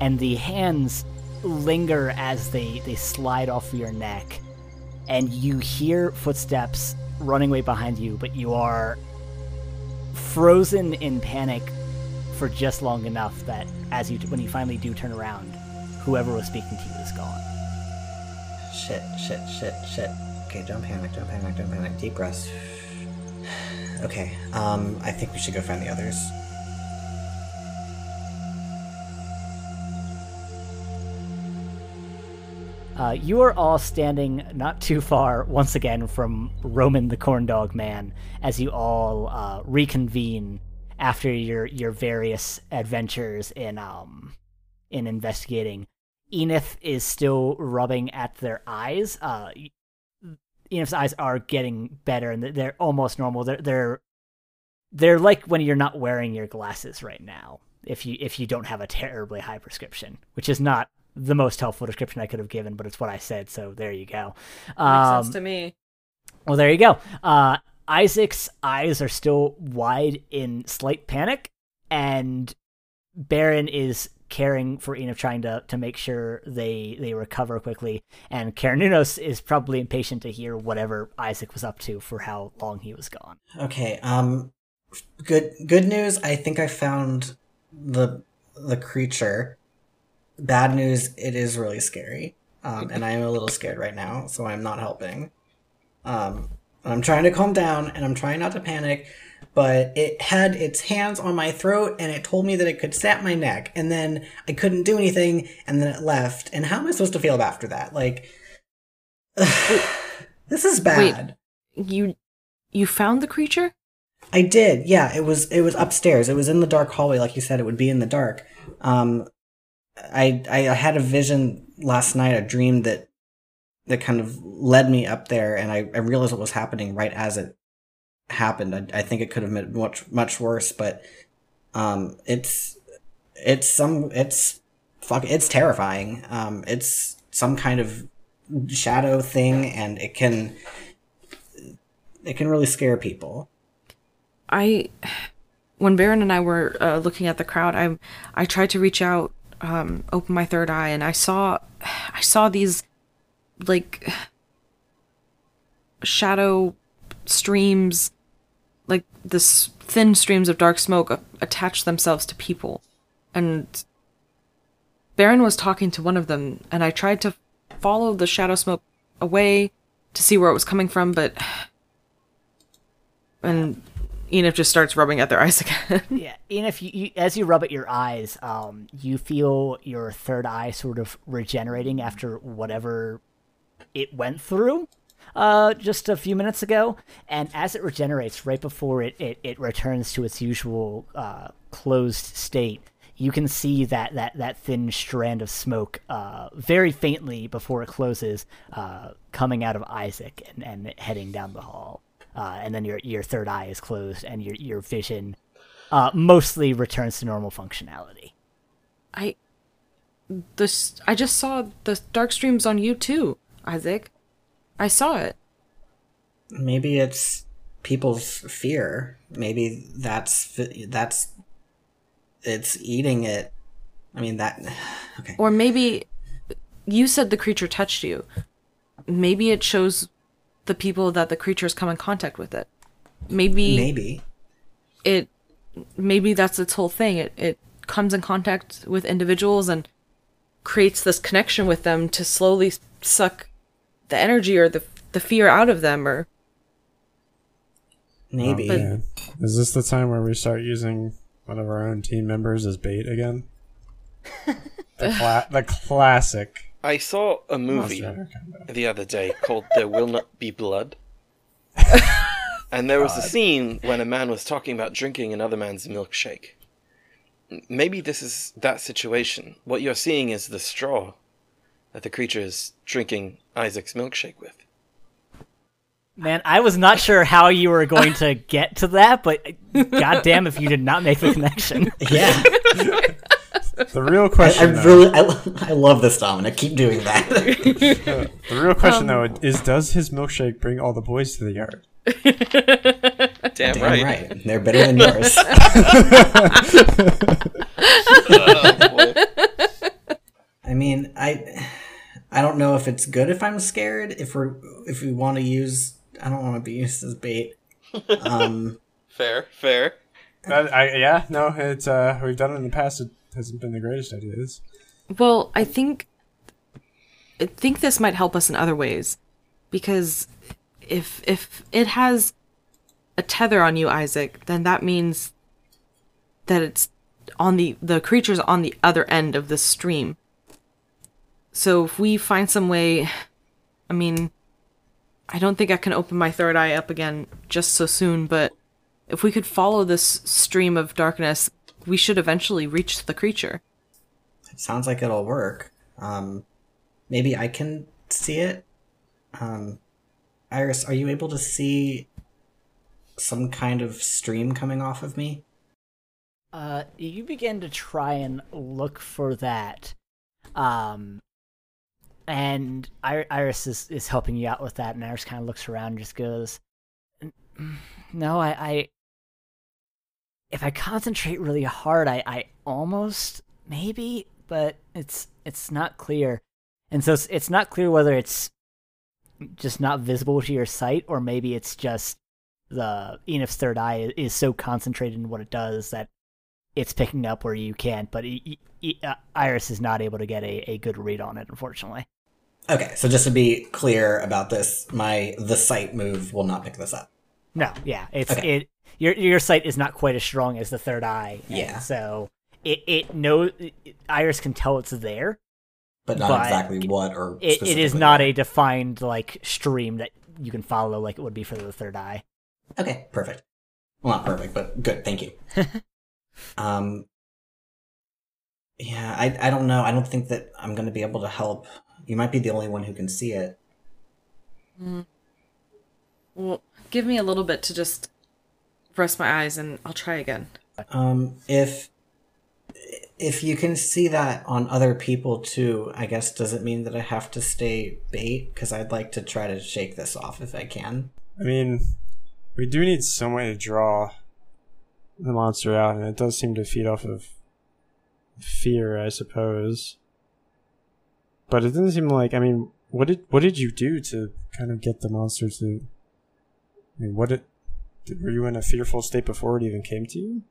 And the hands linger as they, they slide off your neck, and you hear footsteps running way behind you, but you are frozen in panic for just long enough that as you when you finally do turn around, whoever was speaking to you is gone. Shit, shit, shit, shit. Okay, don't panic, don't panic, don't panic. Deep breaths. <sighs> Okay, um, I think we should go find the others. Uh, you are all standing not too far, once again, from Roman the Corn Dog Man, as you all uh, reconvene after your your various adventures in um in investigating. Enif is still rubbing at their eyes. Uh, Enif's eyes are getting better, and they're almost normal. They're they're they're like when you're not wearing your glasses right now. If you if you don't have a terribly high prescription, which is not the most helpful description I could have given, but it's what I said, so there you go. Makes Um, sense to me. well, there you go. Uh, Isaac's eyes are still wide in slight panic, and Baron is caring for Enif, trying to to make sure they they recover quickly. And Karanunos is probably impatient to hear whatever Isaac was up to for how long he was gone. Okay. Um, good good news. I think I found the the creature. Bad news. It is really scary. Um, and I am a little scared right now, so I'm not helping. Um, I'm trying to calm down and I'm trying not to panic, but it had its hands on my throat and it told me that it could snap my neck, and then I couldn't do anything, and then it left. And how am I supposed to feel after that? Like, <sighs> this is bad. Wait, You you found the creature? I did. Yeah, it was it was upstairs. It was in the dark hallway, like you said. It would be in the dark. Um, I I had a vision last night. A dream that that kind of led me up there, and I, I realized what was happening right as it happened. I, I think it could have been much much worse, but um, it's it's some it's fuck it's terrifying. Um, it's some kind of shadow thing, and it can it can really scare people. I when Baron and I were uh, looking at the crowd, I I tried to reach out, um, open my third eye, and I saw I saw these like shadow streams, like this thin streams of dark smoke a- attach themselves to people, and Baron was talking to one of them, and I tried to follow the shadow smoke away to see where it was coming from, but and Enif just starts rubbing at their eyes <laughs> again. Yeah, and if you, you as you rub at your eyes, um, you feel your third eye sort of regenerating after whatever it went through uh, just a few minutes ago. And as it regenerates, right before it, it, it returns to its usual uh, closed state, you can see that, that, that thin strand of smoke uh, very faintly before it closes uh, coming out of Isaac and, and heading down the hall. Uh, and then your, your third eye is closed and your, your vision uh, mostly returns to normal functionality. I this I just saw the dark streams on you too, Isaac. I saw it. maybe it's people's fear maybe that's that's it's eating it i mean that <sighs> okay Or maybe you said the creature touched you. Maybe it shows the people that the creature's come in contact with it. Maybe maybe it maybe that's its whole thing. It it comes in contact with individuals and creates this connection with them to slowly suck the energy or the the fear out of them or maybe Yeah. Is this the time where we start using one of our own team members as bait again? <laughs> the, cla- the classic. I saw a movie the other day called There Will Not Be Blood. <laughs> and there was a scene when a man was talking about drinking another man's milkshake. Maybe this is that situation. What you're seeing is the straw that the creature is drinking Isaac's milkshake with. Man, I was not sure how you were going to <laughs> get to that, but goddamn if you did not make the connection. yeah <laughs> The real question, I though, really I, I love this dominic keep doing that <laughs> the real question though is, does his milkshake bring all the boys to the yard? Damn, <laughs> Damn right. right they're better than yours boy. <laughs> i mean i i don't know if it's good if i'm scared if we're if we want to use i don't want to be used as bait um fair, fair. I, yeah, no, it's uh, we've done it in the past. It hasn't been the greatest ideas. Well, I think I think this might help us in other ways because if if it has a tether on you, Isaac, then that means that it's on the the creature's on the other end of the stream. So if we find some way, I mean, I don't think I can open my third eye up again just so soon, but if we could follow this stream of darkness, we should eventually reach the creature. it sounds like it'll work um maybe i can see it um iris are you able to see some kind of stream coming off of me Uh, you begin to try and look for that. Um, and Iris is, is helping you out with that, and Iris kind of looks around and just goes, No, I, I. If I concentrate really hard, I, I almost maybe, but it's it's not clear, and so it's, it's not clear whether it's just not visible to your sight or maybe it's just the Enif's third eye is so concentrated in what it does that it's picking up where you can't. But uh, Iris is not able to get a, a good read on it, unfortunately. Okay, so just to be clear about this, my the sight move will not pick this up. No, yeah, it's Okay. it. Your your sight is not quite as strong as the third eye. and Yeah. so it it knows Iris can tell it's there. But not But exactly what or It, it is not what. a defined like stream that you can follow like it would be for the third eye. Okay, perfect. Well, not perfect, but good. Thank you. <laughs> um, yeah, I I don't know. I don't think that I'm going to be able to help. You might be the only one who can see it. Well, give me a little bit to just rest my eyes and I'll try again. Um, if if you can see that on other people too, I guess does it mean that I have to stay bait? Because I'd like to try to shake this off if I can. I mean, we do need some way to draw the monster out, and it does seem to feed off of fear, I suppose. But it doesn't seem like. I mean, what did what did you do to kind of get the monster to? I mean, what did, did were you in a fearful state before it even came to you?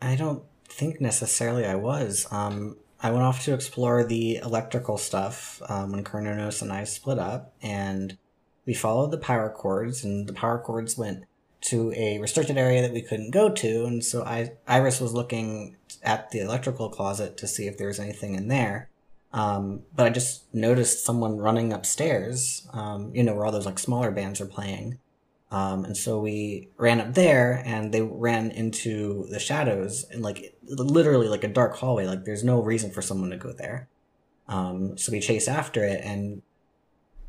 I don't think necessarily I was. Um, I went off to explore the electrical stuff um, when Kernonos and I split up, and we followed the power cords, and the power cords went to a restricted area that we couldn't go to, and so I Iris was looking at the electrical closet to see if there was anything in there. Um, but I just noticed someone running upstairs, um, you know, where all those like smaller bands are playing. Um, and so we ran up there and they ran into the shadows and like literally like a dark hallway. Like there's no reason for someone to go there. Um, so we chased after it and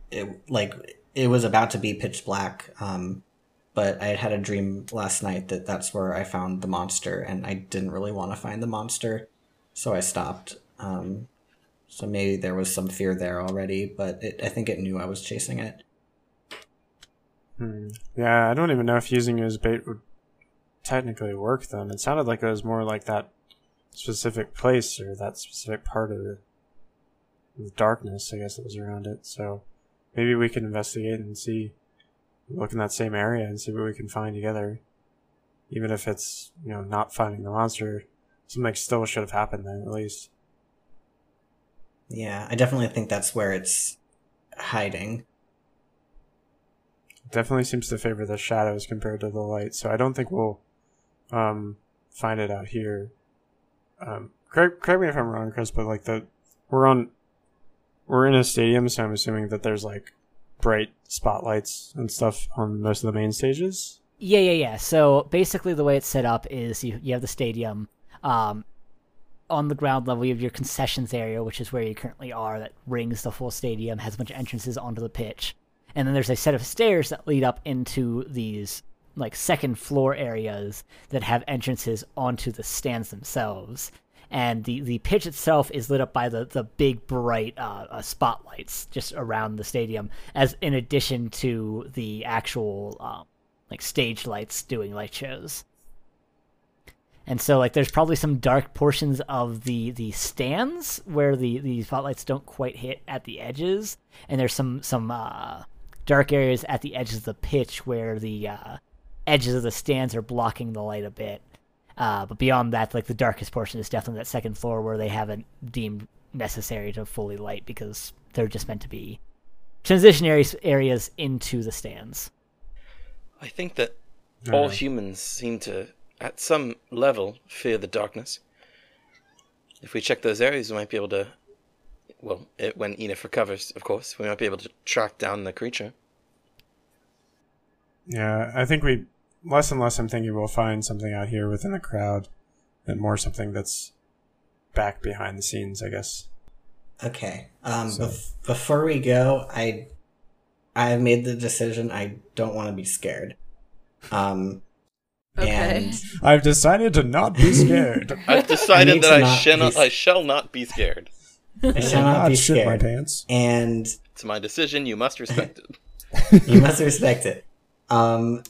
it like it was about to be pitch black. Um, but I had had a dream last night that that's where I found the monster and I didn't really want to find the monster. So I stopped. Um, so maybe there was some fear there already, but it, I think it knew I was chasing it. Hmm. Yeah, I don't even know if using it as bait would technically work. Then it sounded like it was more like that specific place or that specific part of the, the darkness, I guess, that was around it. So maybe we can investigate and see, look in that same area and see what we can find together. Even if it's you know not finding the monster, something still should have happened there at least. Yeah, I definitely think that's where it's hiding. Definitely seems to favor the shadows compared to the light. So I don't think we'll um, find it out here. Um, correct, correct me if I'm wrong, Chris, but like the we're on we're in a stadium, so I'm assuming that there's like bright spotlights and stuff on most of the main stages. Yeah, yeah, yeah. So basically, the way it's set up is you you have the stadium. Um, on the ground level, you have your concessions area, which is where you currently are, that rings the full stadium, has a bunch of entrances onto the pitch, and then there's a set of stairs that lead up into these like second floor areas that have entrances onto the stands themselves. And the, the pitch itself is lit up by the, the big bright uh, uh, spotlights just around the stadium, as in addition to the actual um, like stage lights doing light shows. And so like there's probably some dark portions of the the stands where the the spotlights don't quite hit at the edges and there's some some uh dark areas at the edges of the pitch where the uh edges of the stands are blocking the light a bit. Uh but beyond that like the darkest portion is definitely that second floor where they haven't deemed necessary to fully light because they're just meant to be transition areas areas into the stands. I think that all Alright. humans seem to, at some level, fear the darkness. If we check those areas, we might be able to. Well, it, when Enif recovers, of course, we might be able to track down the creature. Yeah, I think we less and less. I'm thinking we'll find something out here within the crowd, and more something that's back behind the scenes. I guess. Okay. Um, So- bef- before we go, I I have made the decision. I don't want to be scared. Um, Okay. and I've decided to not be scared. I've decided need that I shall not, be- I shall not be scared. I shall not be shit my scared. pants. And It's my decision. You must respect it. <laughs> you must respect it. Um,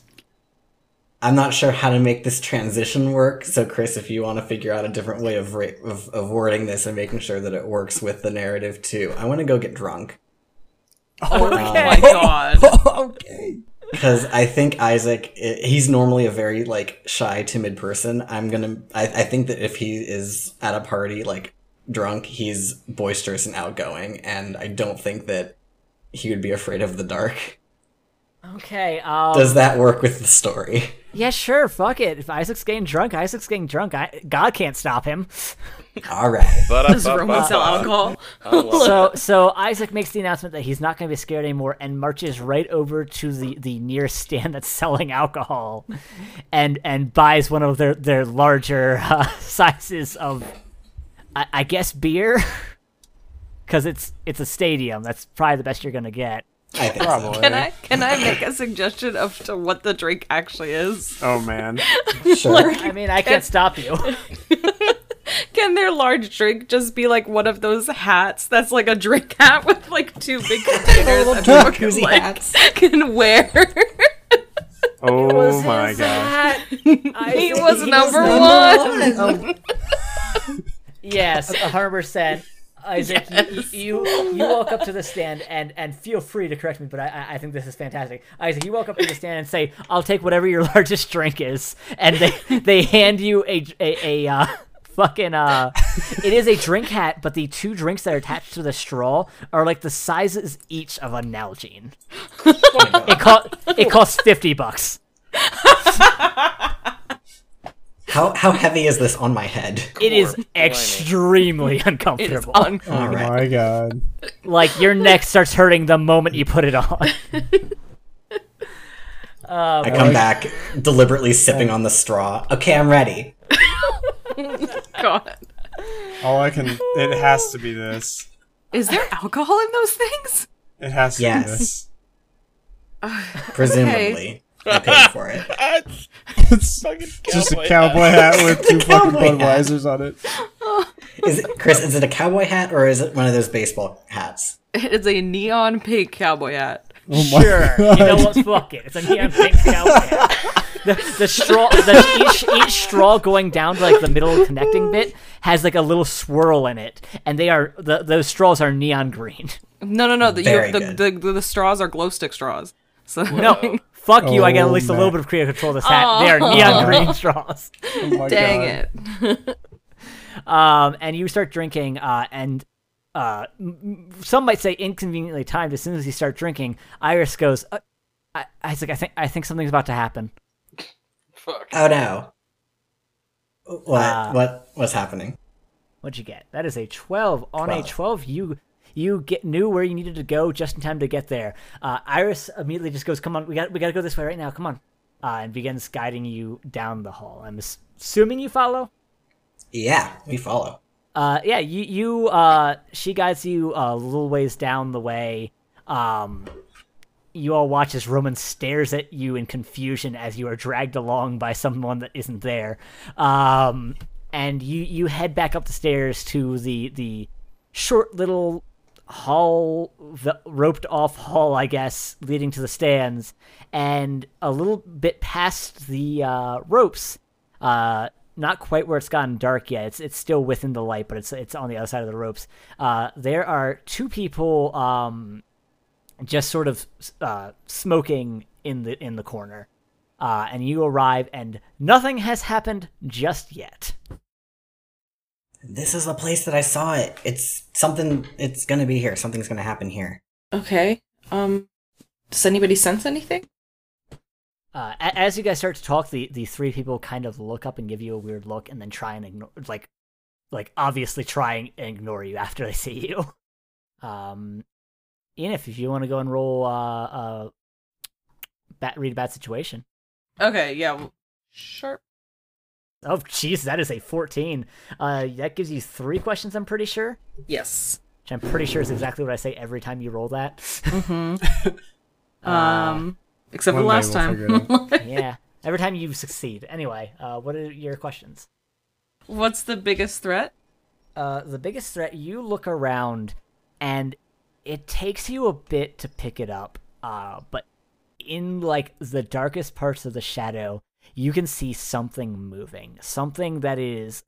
I'm not sure how to make this transition work. So, Chris, if you want to figure out a different way of, ra- of of wording this and making sure that it works with the narrative too, I want to go get drunk Oh my god. <laughs> okay. because I think Isaac i- he's normally a very like shy, timid person. I'm gonna I, I think that if he is at a party like drunk, he's boisterous and outgoing, and I don't think that he would be afraid of the dark. Okay. Um, Does that work with the story? yeah, sure. Fuck it. If Isaac's getting drunk, Isaac's getting drunk. I, God can't stop him. All right. Does Roman sell alcohol? so so Isaac makes the announcement that he's not going to be scared anymore and marches right over to the the nearest stand that's selling alcohol, and and buys one of their their larger uh, <laughs> sizes of, I, I guess beer, <laughs> because it's it's a stadium. That's probably the best you're gonna get. I think. Probably. Can I can I make a suggestion of to what the drink actually is? Oh man. <laughs> Sure. I mean, I can't stop you. <laughs> Can their large drink just be like one of those hats that's like a drink hat with like two big containers that people can, jacuzzi like, hats. can wear? Oh my god. he was number one. Yes, hundred percent. Isaac, you, you you walk up to the stand and and feel free to correct me, but I I- I think this is fantastic. Isaac, you walk up to the stand and say, "I'll take whatever your <laughs> largest drink is," and they they hand you a a, a uh, fucking uh, it is a drink hat, but the two drinks that are attached to the straw are like the sizes each of a Nalgene. <laughs> it cost it costs fifty bucks. <laughs> How how heavy is this on my head? It is Blimey. extremely It is uncomfortable. Oh right. my god. like your neck starts hurting the moment you put it on. <laughs> I um, come back deliberately sipping on the straw. Okay, I'm ready. <laughs> God. All I can. It has to be this. Is there alcohol in those things? It has to Yes. be this. <laughs> Presumably, I paid <laughs> for it. It's <laughs> just a cowboy hat with two <laughs> fucking cowboy hat. Budweisers on it. Is it Chris? Is it a cowboy hat or is it one of those baseball hats? It is a neon pink cowboy hat. Oh my Sure, you know what? Fuck it. It's a neon pink cowboy hat. The, the straw, the, each each straw going down to like the middle connecting bit has like a little swirl in it, and they are the those straws are neon green. No, no, no. The, Very you, the, good. the, the, straws are glow stick straws. So No, fuck you. I get at Oh, least a little bit of creative control of this hat. They are neon green straws. <laughs> Oh dang God. it. <laughs> Um, and you start drinking, uh, and uh, m- m- some might say inconveniently timed. As soon as you start drinking, Iris goes, uh, I, Isaac, I think I think something's about to happen. Fuck. Oh no! What? Uh, what? What's happening? What'd you get? That is a twelve. On a twelve, you you get knew where you needed to go just in time to get there. Uh, Iris immediately just goes, "Come on, we got we got to go this way right now. Come on," uh, and begins guiding you down the hall. I'm assuming you follow. Yeah, we follow. Uh, yeah, you you uh, she guides you a little ways down the way. Um, you all watch as Roman stares at you in confusion as you are dragged along by someone that isn't there. Um, and you you head back up the stairs to the the short little hall, the roped off hall, I guess, leading to the stands, and a little bit past the uh, ropes. Uh, not quite where it's gotten dark yet. It's it's still within the light, but it's it's on the other side of the ropes. Uh, there are two people um, just sort of uh, smoking in the in the corner, uh, and you arrive, and nothing has happened just yet. This is the place that I saw it. It's something. It's gonna be here. Something's gonna happen here. Okay. Um, does anybody sense anything? Uh, as you guys start to talk, the, the three people kind of look up and give you a weird look, and then try and ignore, like, like obviously try and ignore you <laughs> after they see you. Um, Ian, if you want to go and roll, uh, uh, bat read a bad situation. Okay, yeah. well, Sharp. Oh, jeez, that is a fourteen. Uh, that gives you three questions. I'm pretty sure. Yes. Which I'm pretty sure is exactly what I say every time you roll that. Mm-hmm. <laughs> <laughs> um, except for One day last we'll time. <laughs> yeah, every time you succeed. Anyway, uh, what are your questions? What's the biggest threat? uh, the biggest threat, you look around and it takes you a bit to pick it up. Uh, but in like the darkest parts of the shadow, you can see something moving, something that is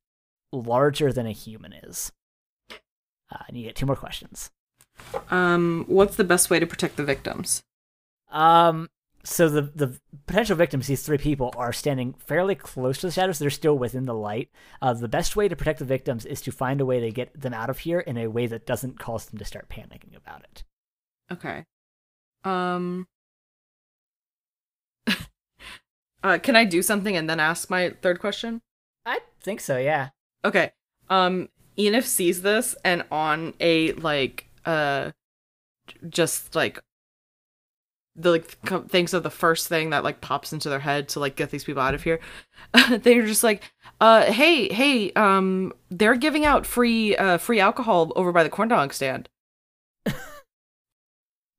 larger than a human is. Uh, and you get two more questions. Um, what's the best way to protect the victims? Um, so the the potential victims, these three people, are standing fairly close to the shadows. They're still within the light. Uh, the best way to protect the victims is to find a way to get them out of here in a way that doesn't cause them to start panicking about it. Okay. Um. Uh, can I do something and then ask my third question? I think so. Yeah. Okay. Um, Enif sees this and on a like uh, just like the like thinks of the first thing that like pops into their head to like get these people out of here. <laughs> They're just like, uh, hey, hey, um, they're giving out free uh free alcohol over by the corn dog stand. <laughs>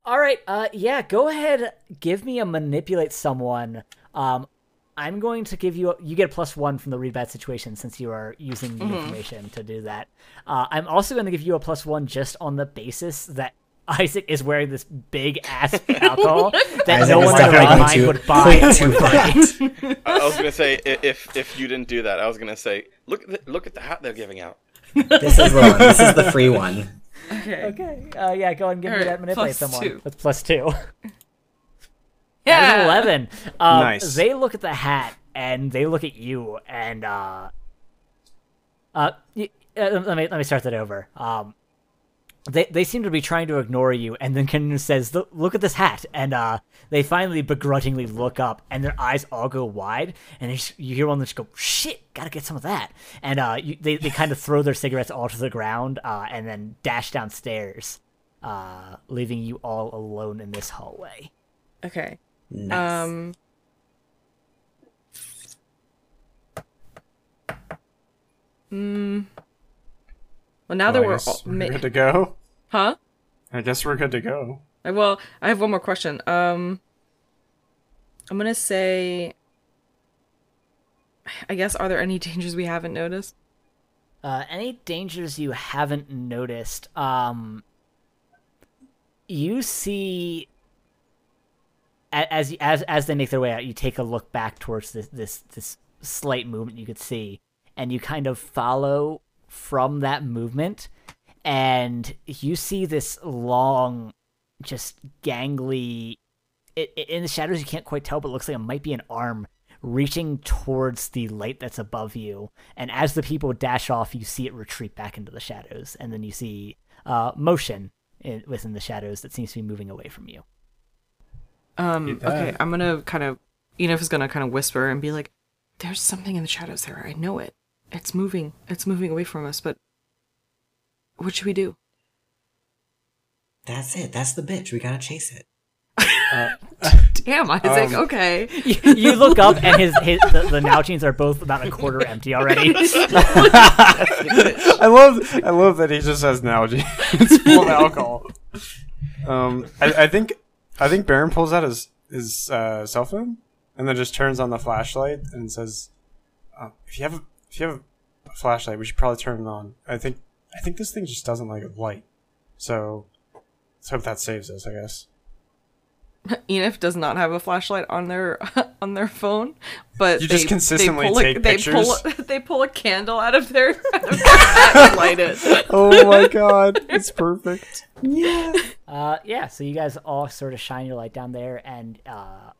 All right. Uh, yeah. Go ahead. Give me a manipulate someone. Um, I'm going to give you. A, you get a plus one from the read bad situation since you are using the information to do that. Uh, I'm also going to give you a plus one just on the basis that Isaac is wearing this big ass <laughs> alcohol that Isaac no is one in their mind would buy. point to that. I I was gonna say if if you didn't do that, I was gonna say look at the, look at the hat they're giving out. <laughs> This is the one. This is the free one. <laughs> Okay. Okay. Uh, yeah. Go ahead and give me Alright, that manipulate plus someone. two. That's plus two. Yeah. That is eleven. Um, Nice. They look at the hat and they look at you and uh, uh, y- uh, let me let me start that over. Um, they they seem to be trying to ignore you, and then Ken says, "Look- "Look at this hat," and uh, they finally begrudgingly look up, and their eyes all go wide, and they just, you hear one of them just go, "Shit, gotta get some of that," and uh, you, they they kind of throw their cigarettes all to the ground, uh, and then dash downstairs, uh, leaving you all alone in this hallway. Okay. Nice. Um. Mm. Well, now that Well, I we're, guess all, we're ma- good to go. huh? I guess we're good to go. Uh, Well, I have one more question. Um, I'm gonna say. I guess are there any <laughs> dangers we haven't noticed? Uh, any dangers you haven't noticed? Um, you see, a- as as as they make their way out, you take a look back towards this this this slight movement you could see, and you kind of follow from that movement, and you see this long, just gangly. It, it, in the shadows, you can't quite tell, but it looks like it might be an arm reaching towards the light that's above you. And as the people dash off, you see it retreat back into the shadows, and then you see uh, motion in, within the shadows that seems to be moving away from you. Um. Okay. I'm gonna kind of. Enif is gonna kind of whisper and be like, "There's something in the shadows there. I know it. It's moving. It's moving away from us. But what should we do?" That's it. That's the bitch. We gotta chase it. <laughs> Damn, Isaac. Um, okay. you, <laughs> you look up, and his, his the, the Nalgene's are both about a quarter empty already. <laughs> I love I love that he just has a Nalgene. it's full of alcohol. Um, I, I think I think Baron pulls out his his uh, cell phone and then just turns on the flashlight and says, uh, "If you have a, if you have a flashlight, we should probably turn it on." I think I think this thing just doesn't like light, so let's hope that saves us. I guess. <laughs> Enif does not have a flashlight on their <laughs> on their phone, but You they, just consistently they pull take a, they pull a, pictures? they pull a candle out of their, out of their <laughs> and light it. Oh my god, it's perfect. <laughs> Uh, yeah, so you guys all sort of shine your light down there, and uh,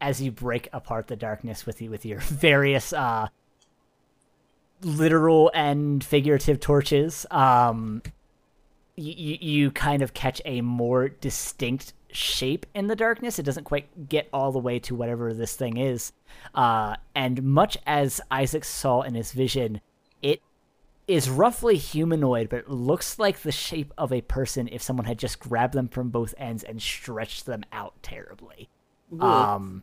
as you break apart the darkness with you with your <laughs> various uh, literal and figurative torches, um, you, you kind of catch a more distinct shape in the darkness. It doesn't quite get all the way to whatever this thing is, uh, and much as Isaac saw in his vision, is roughly humanoid, but looks like the shape of a person if someone had just grabbed them from both ends and stretched them out terribly. Um,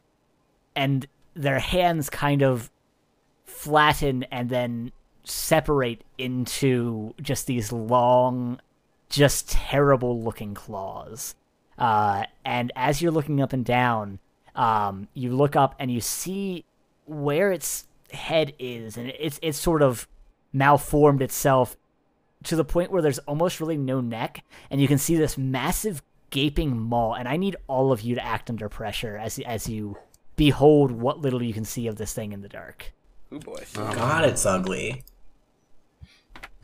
and their hands kind of flatten and then separate into just these long, just terrible looking claws. Uh, and as you're looking up and down, um, you look up and you see where its head is, and it's it's sort of malformed itself to the point where there's almost really no neck, and you can see this massive gaping maw. And I need all of you to act under pressure as as you behold what little you can see of this thing in the dark. Oh boy. God, it's ugly. <laughs>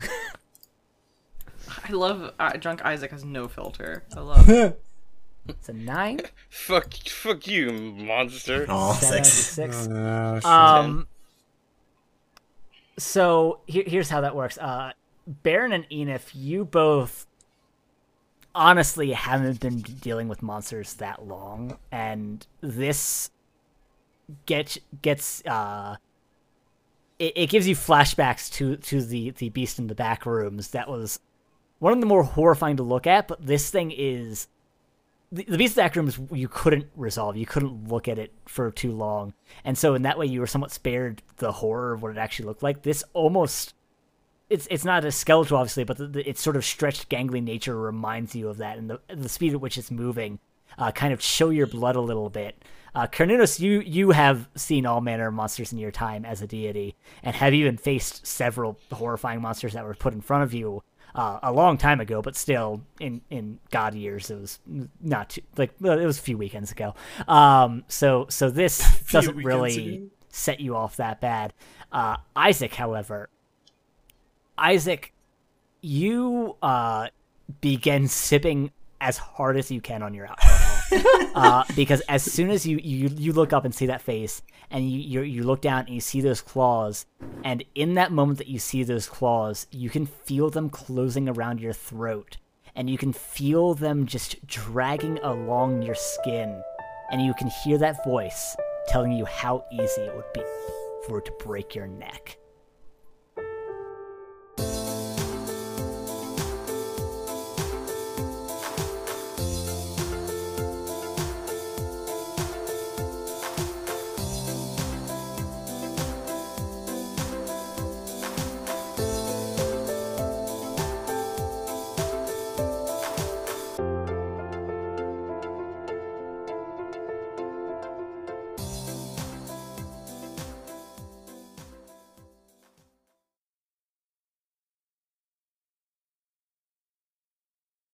I love uh, drunk Isaac has no filter. I love. it. <laughs> It's a nine, <laughs> Fuck, fuck you, monster. Oh, seven, out six. six. Uh, shit. Um. So here, here's how that works. Uh, Baron and Enif, you both honestly haven't been dealing with monsters that long, and this gets gets uh, it, it gives you flashbacks to to the the beast in the back rooms. That was one of the more horrifying to look at, but this thing is the, the beast back rooms you couldn't resolve. You couldn't look at it for too long, and so in that way you were somewhat spared the horror of what it actually looked like. This almost it's it's not a skeletal obviously, but the, the, its sort of stretched, gangly nature reminds you of that, and the the speed at which it's moving uh, kind of show your blood a little bit. Uh, you you have seen all manner of monsters in your time as a deity, and have even faced several horrifying monsters that were put in front of you uh, a long time ago, but still in in God years it was not too like well, it was a few weekends ago. Um, so so this <laughs> doesn't really ago. set you off that bad. Uh, Isaac, however, Isaac, you uh, begin sipping as hard as you can on your alcohol, <laughs> uh, because as soon as you, you you look up and see that face, and you, you you look down and you see those claws, and in that moment that you see those claws, you can feel them closing around your throat, and you can feel them just dragging along your skin, and you can hear that voice telling you how easy it would be for it to break your neck.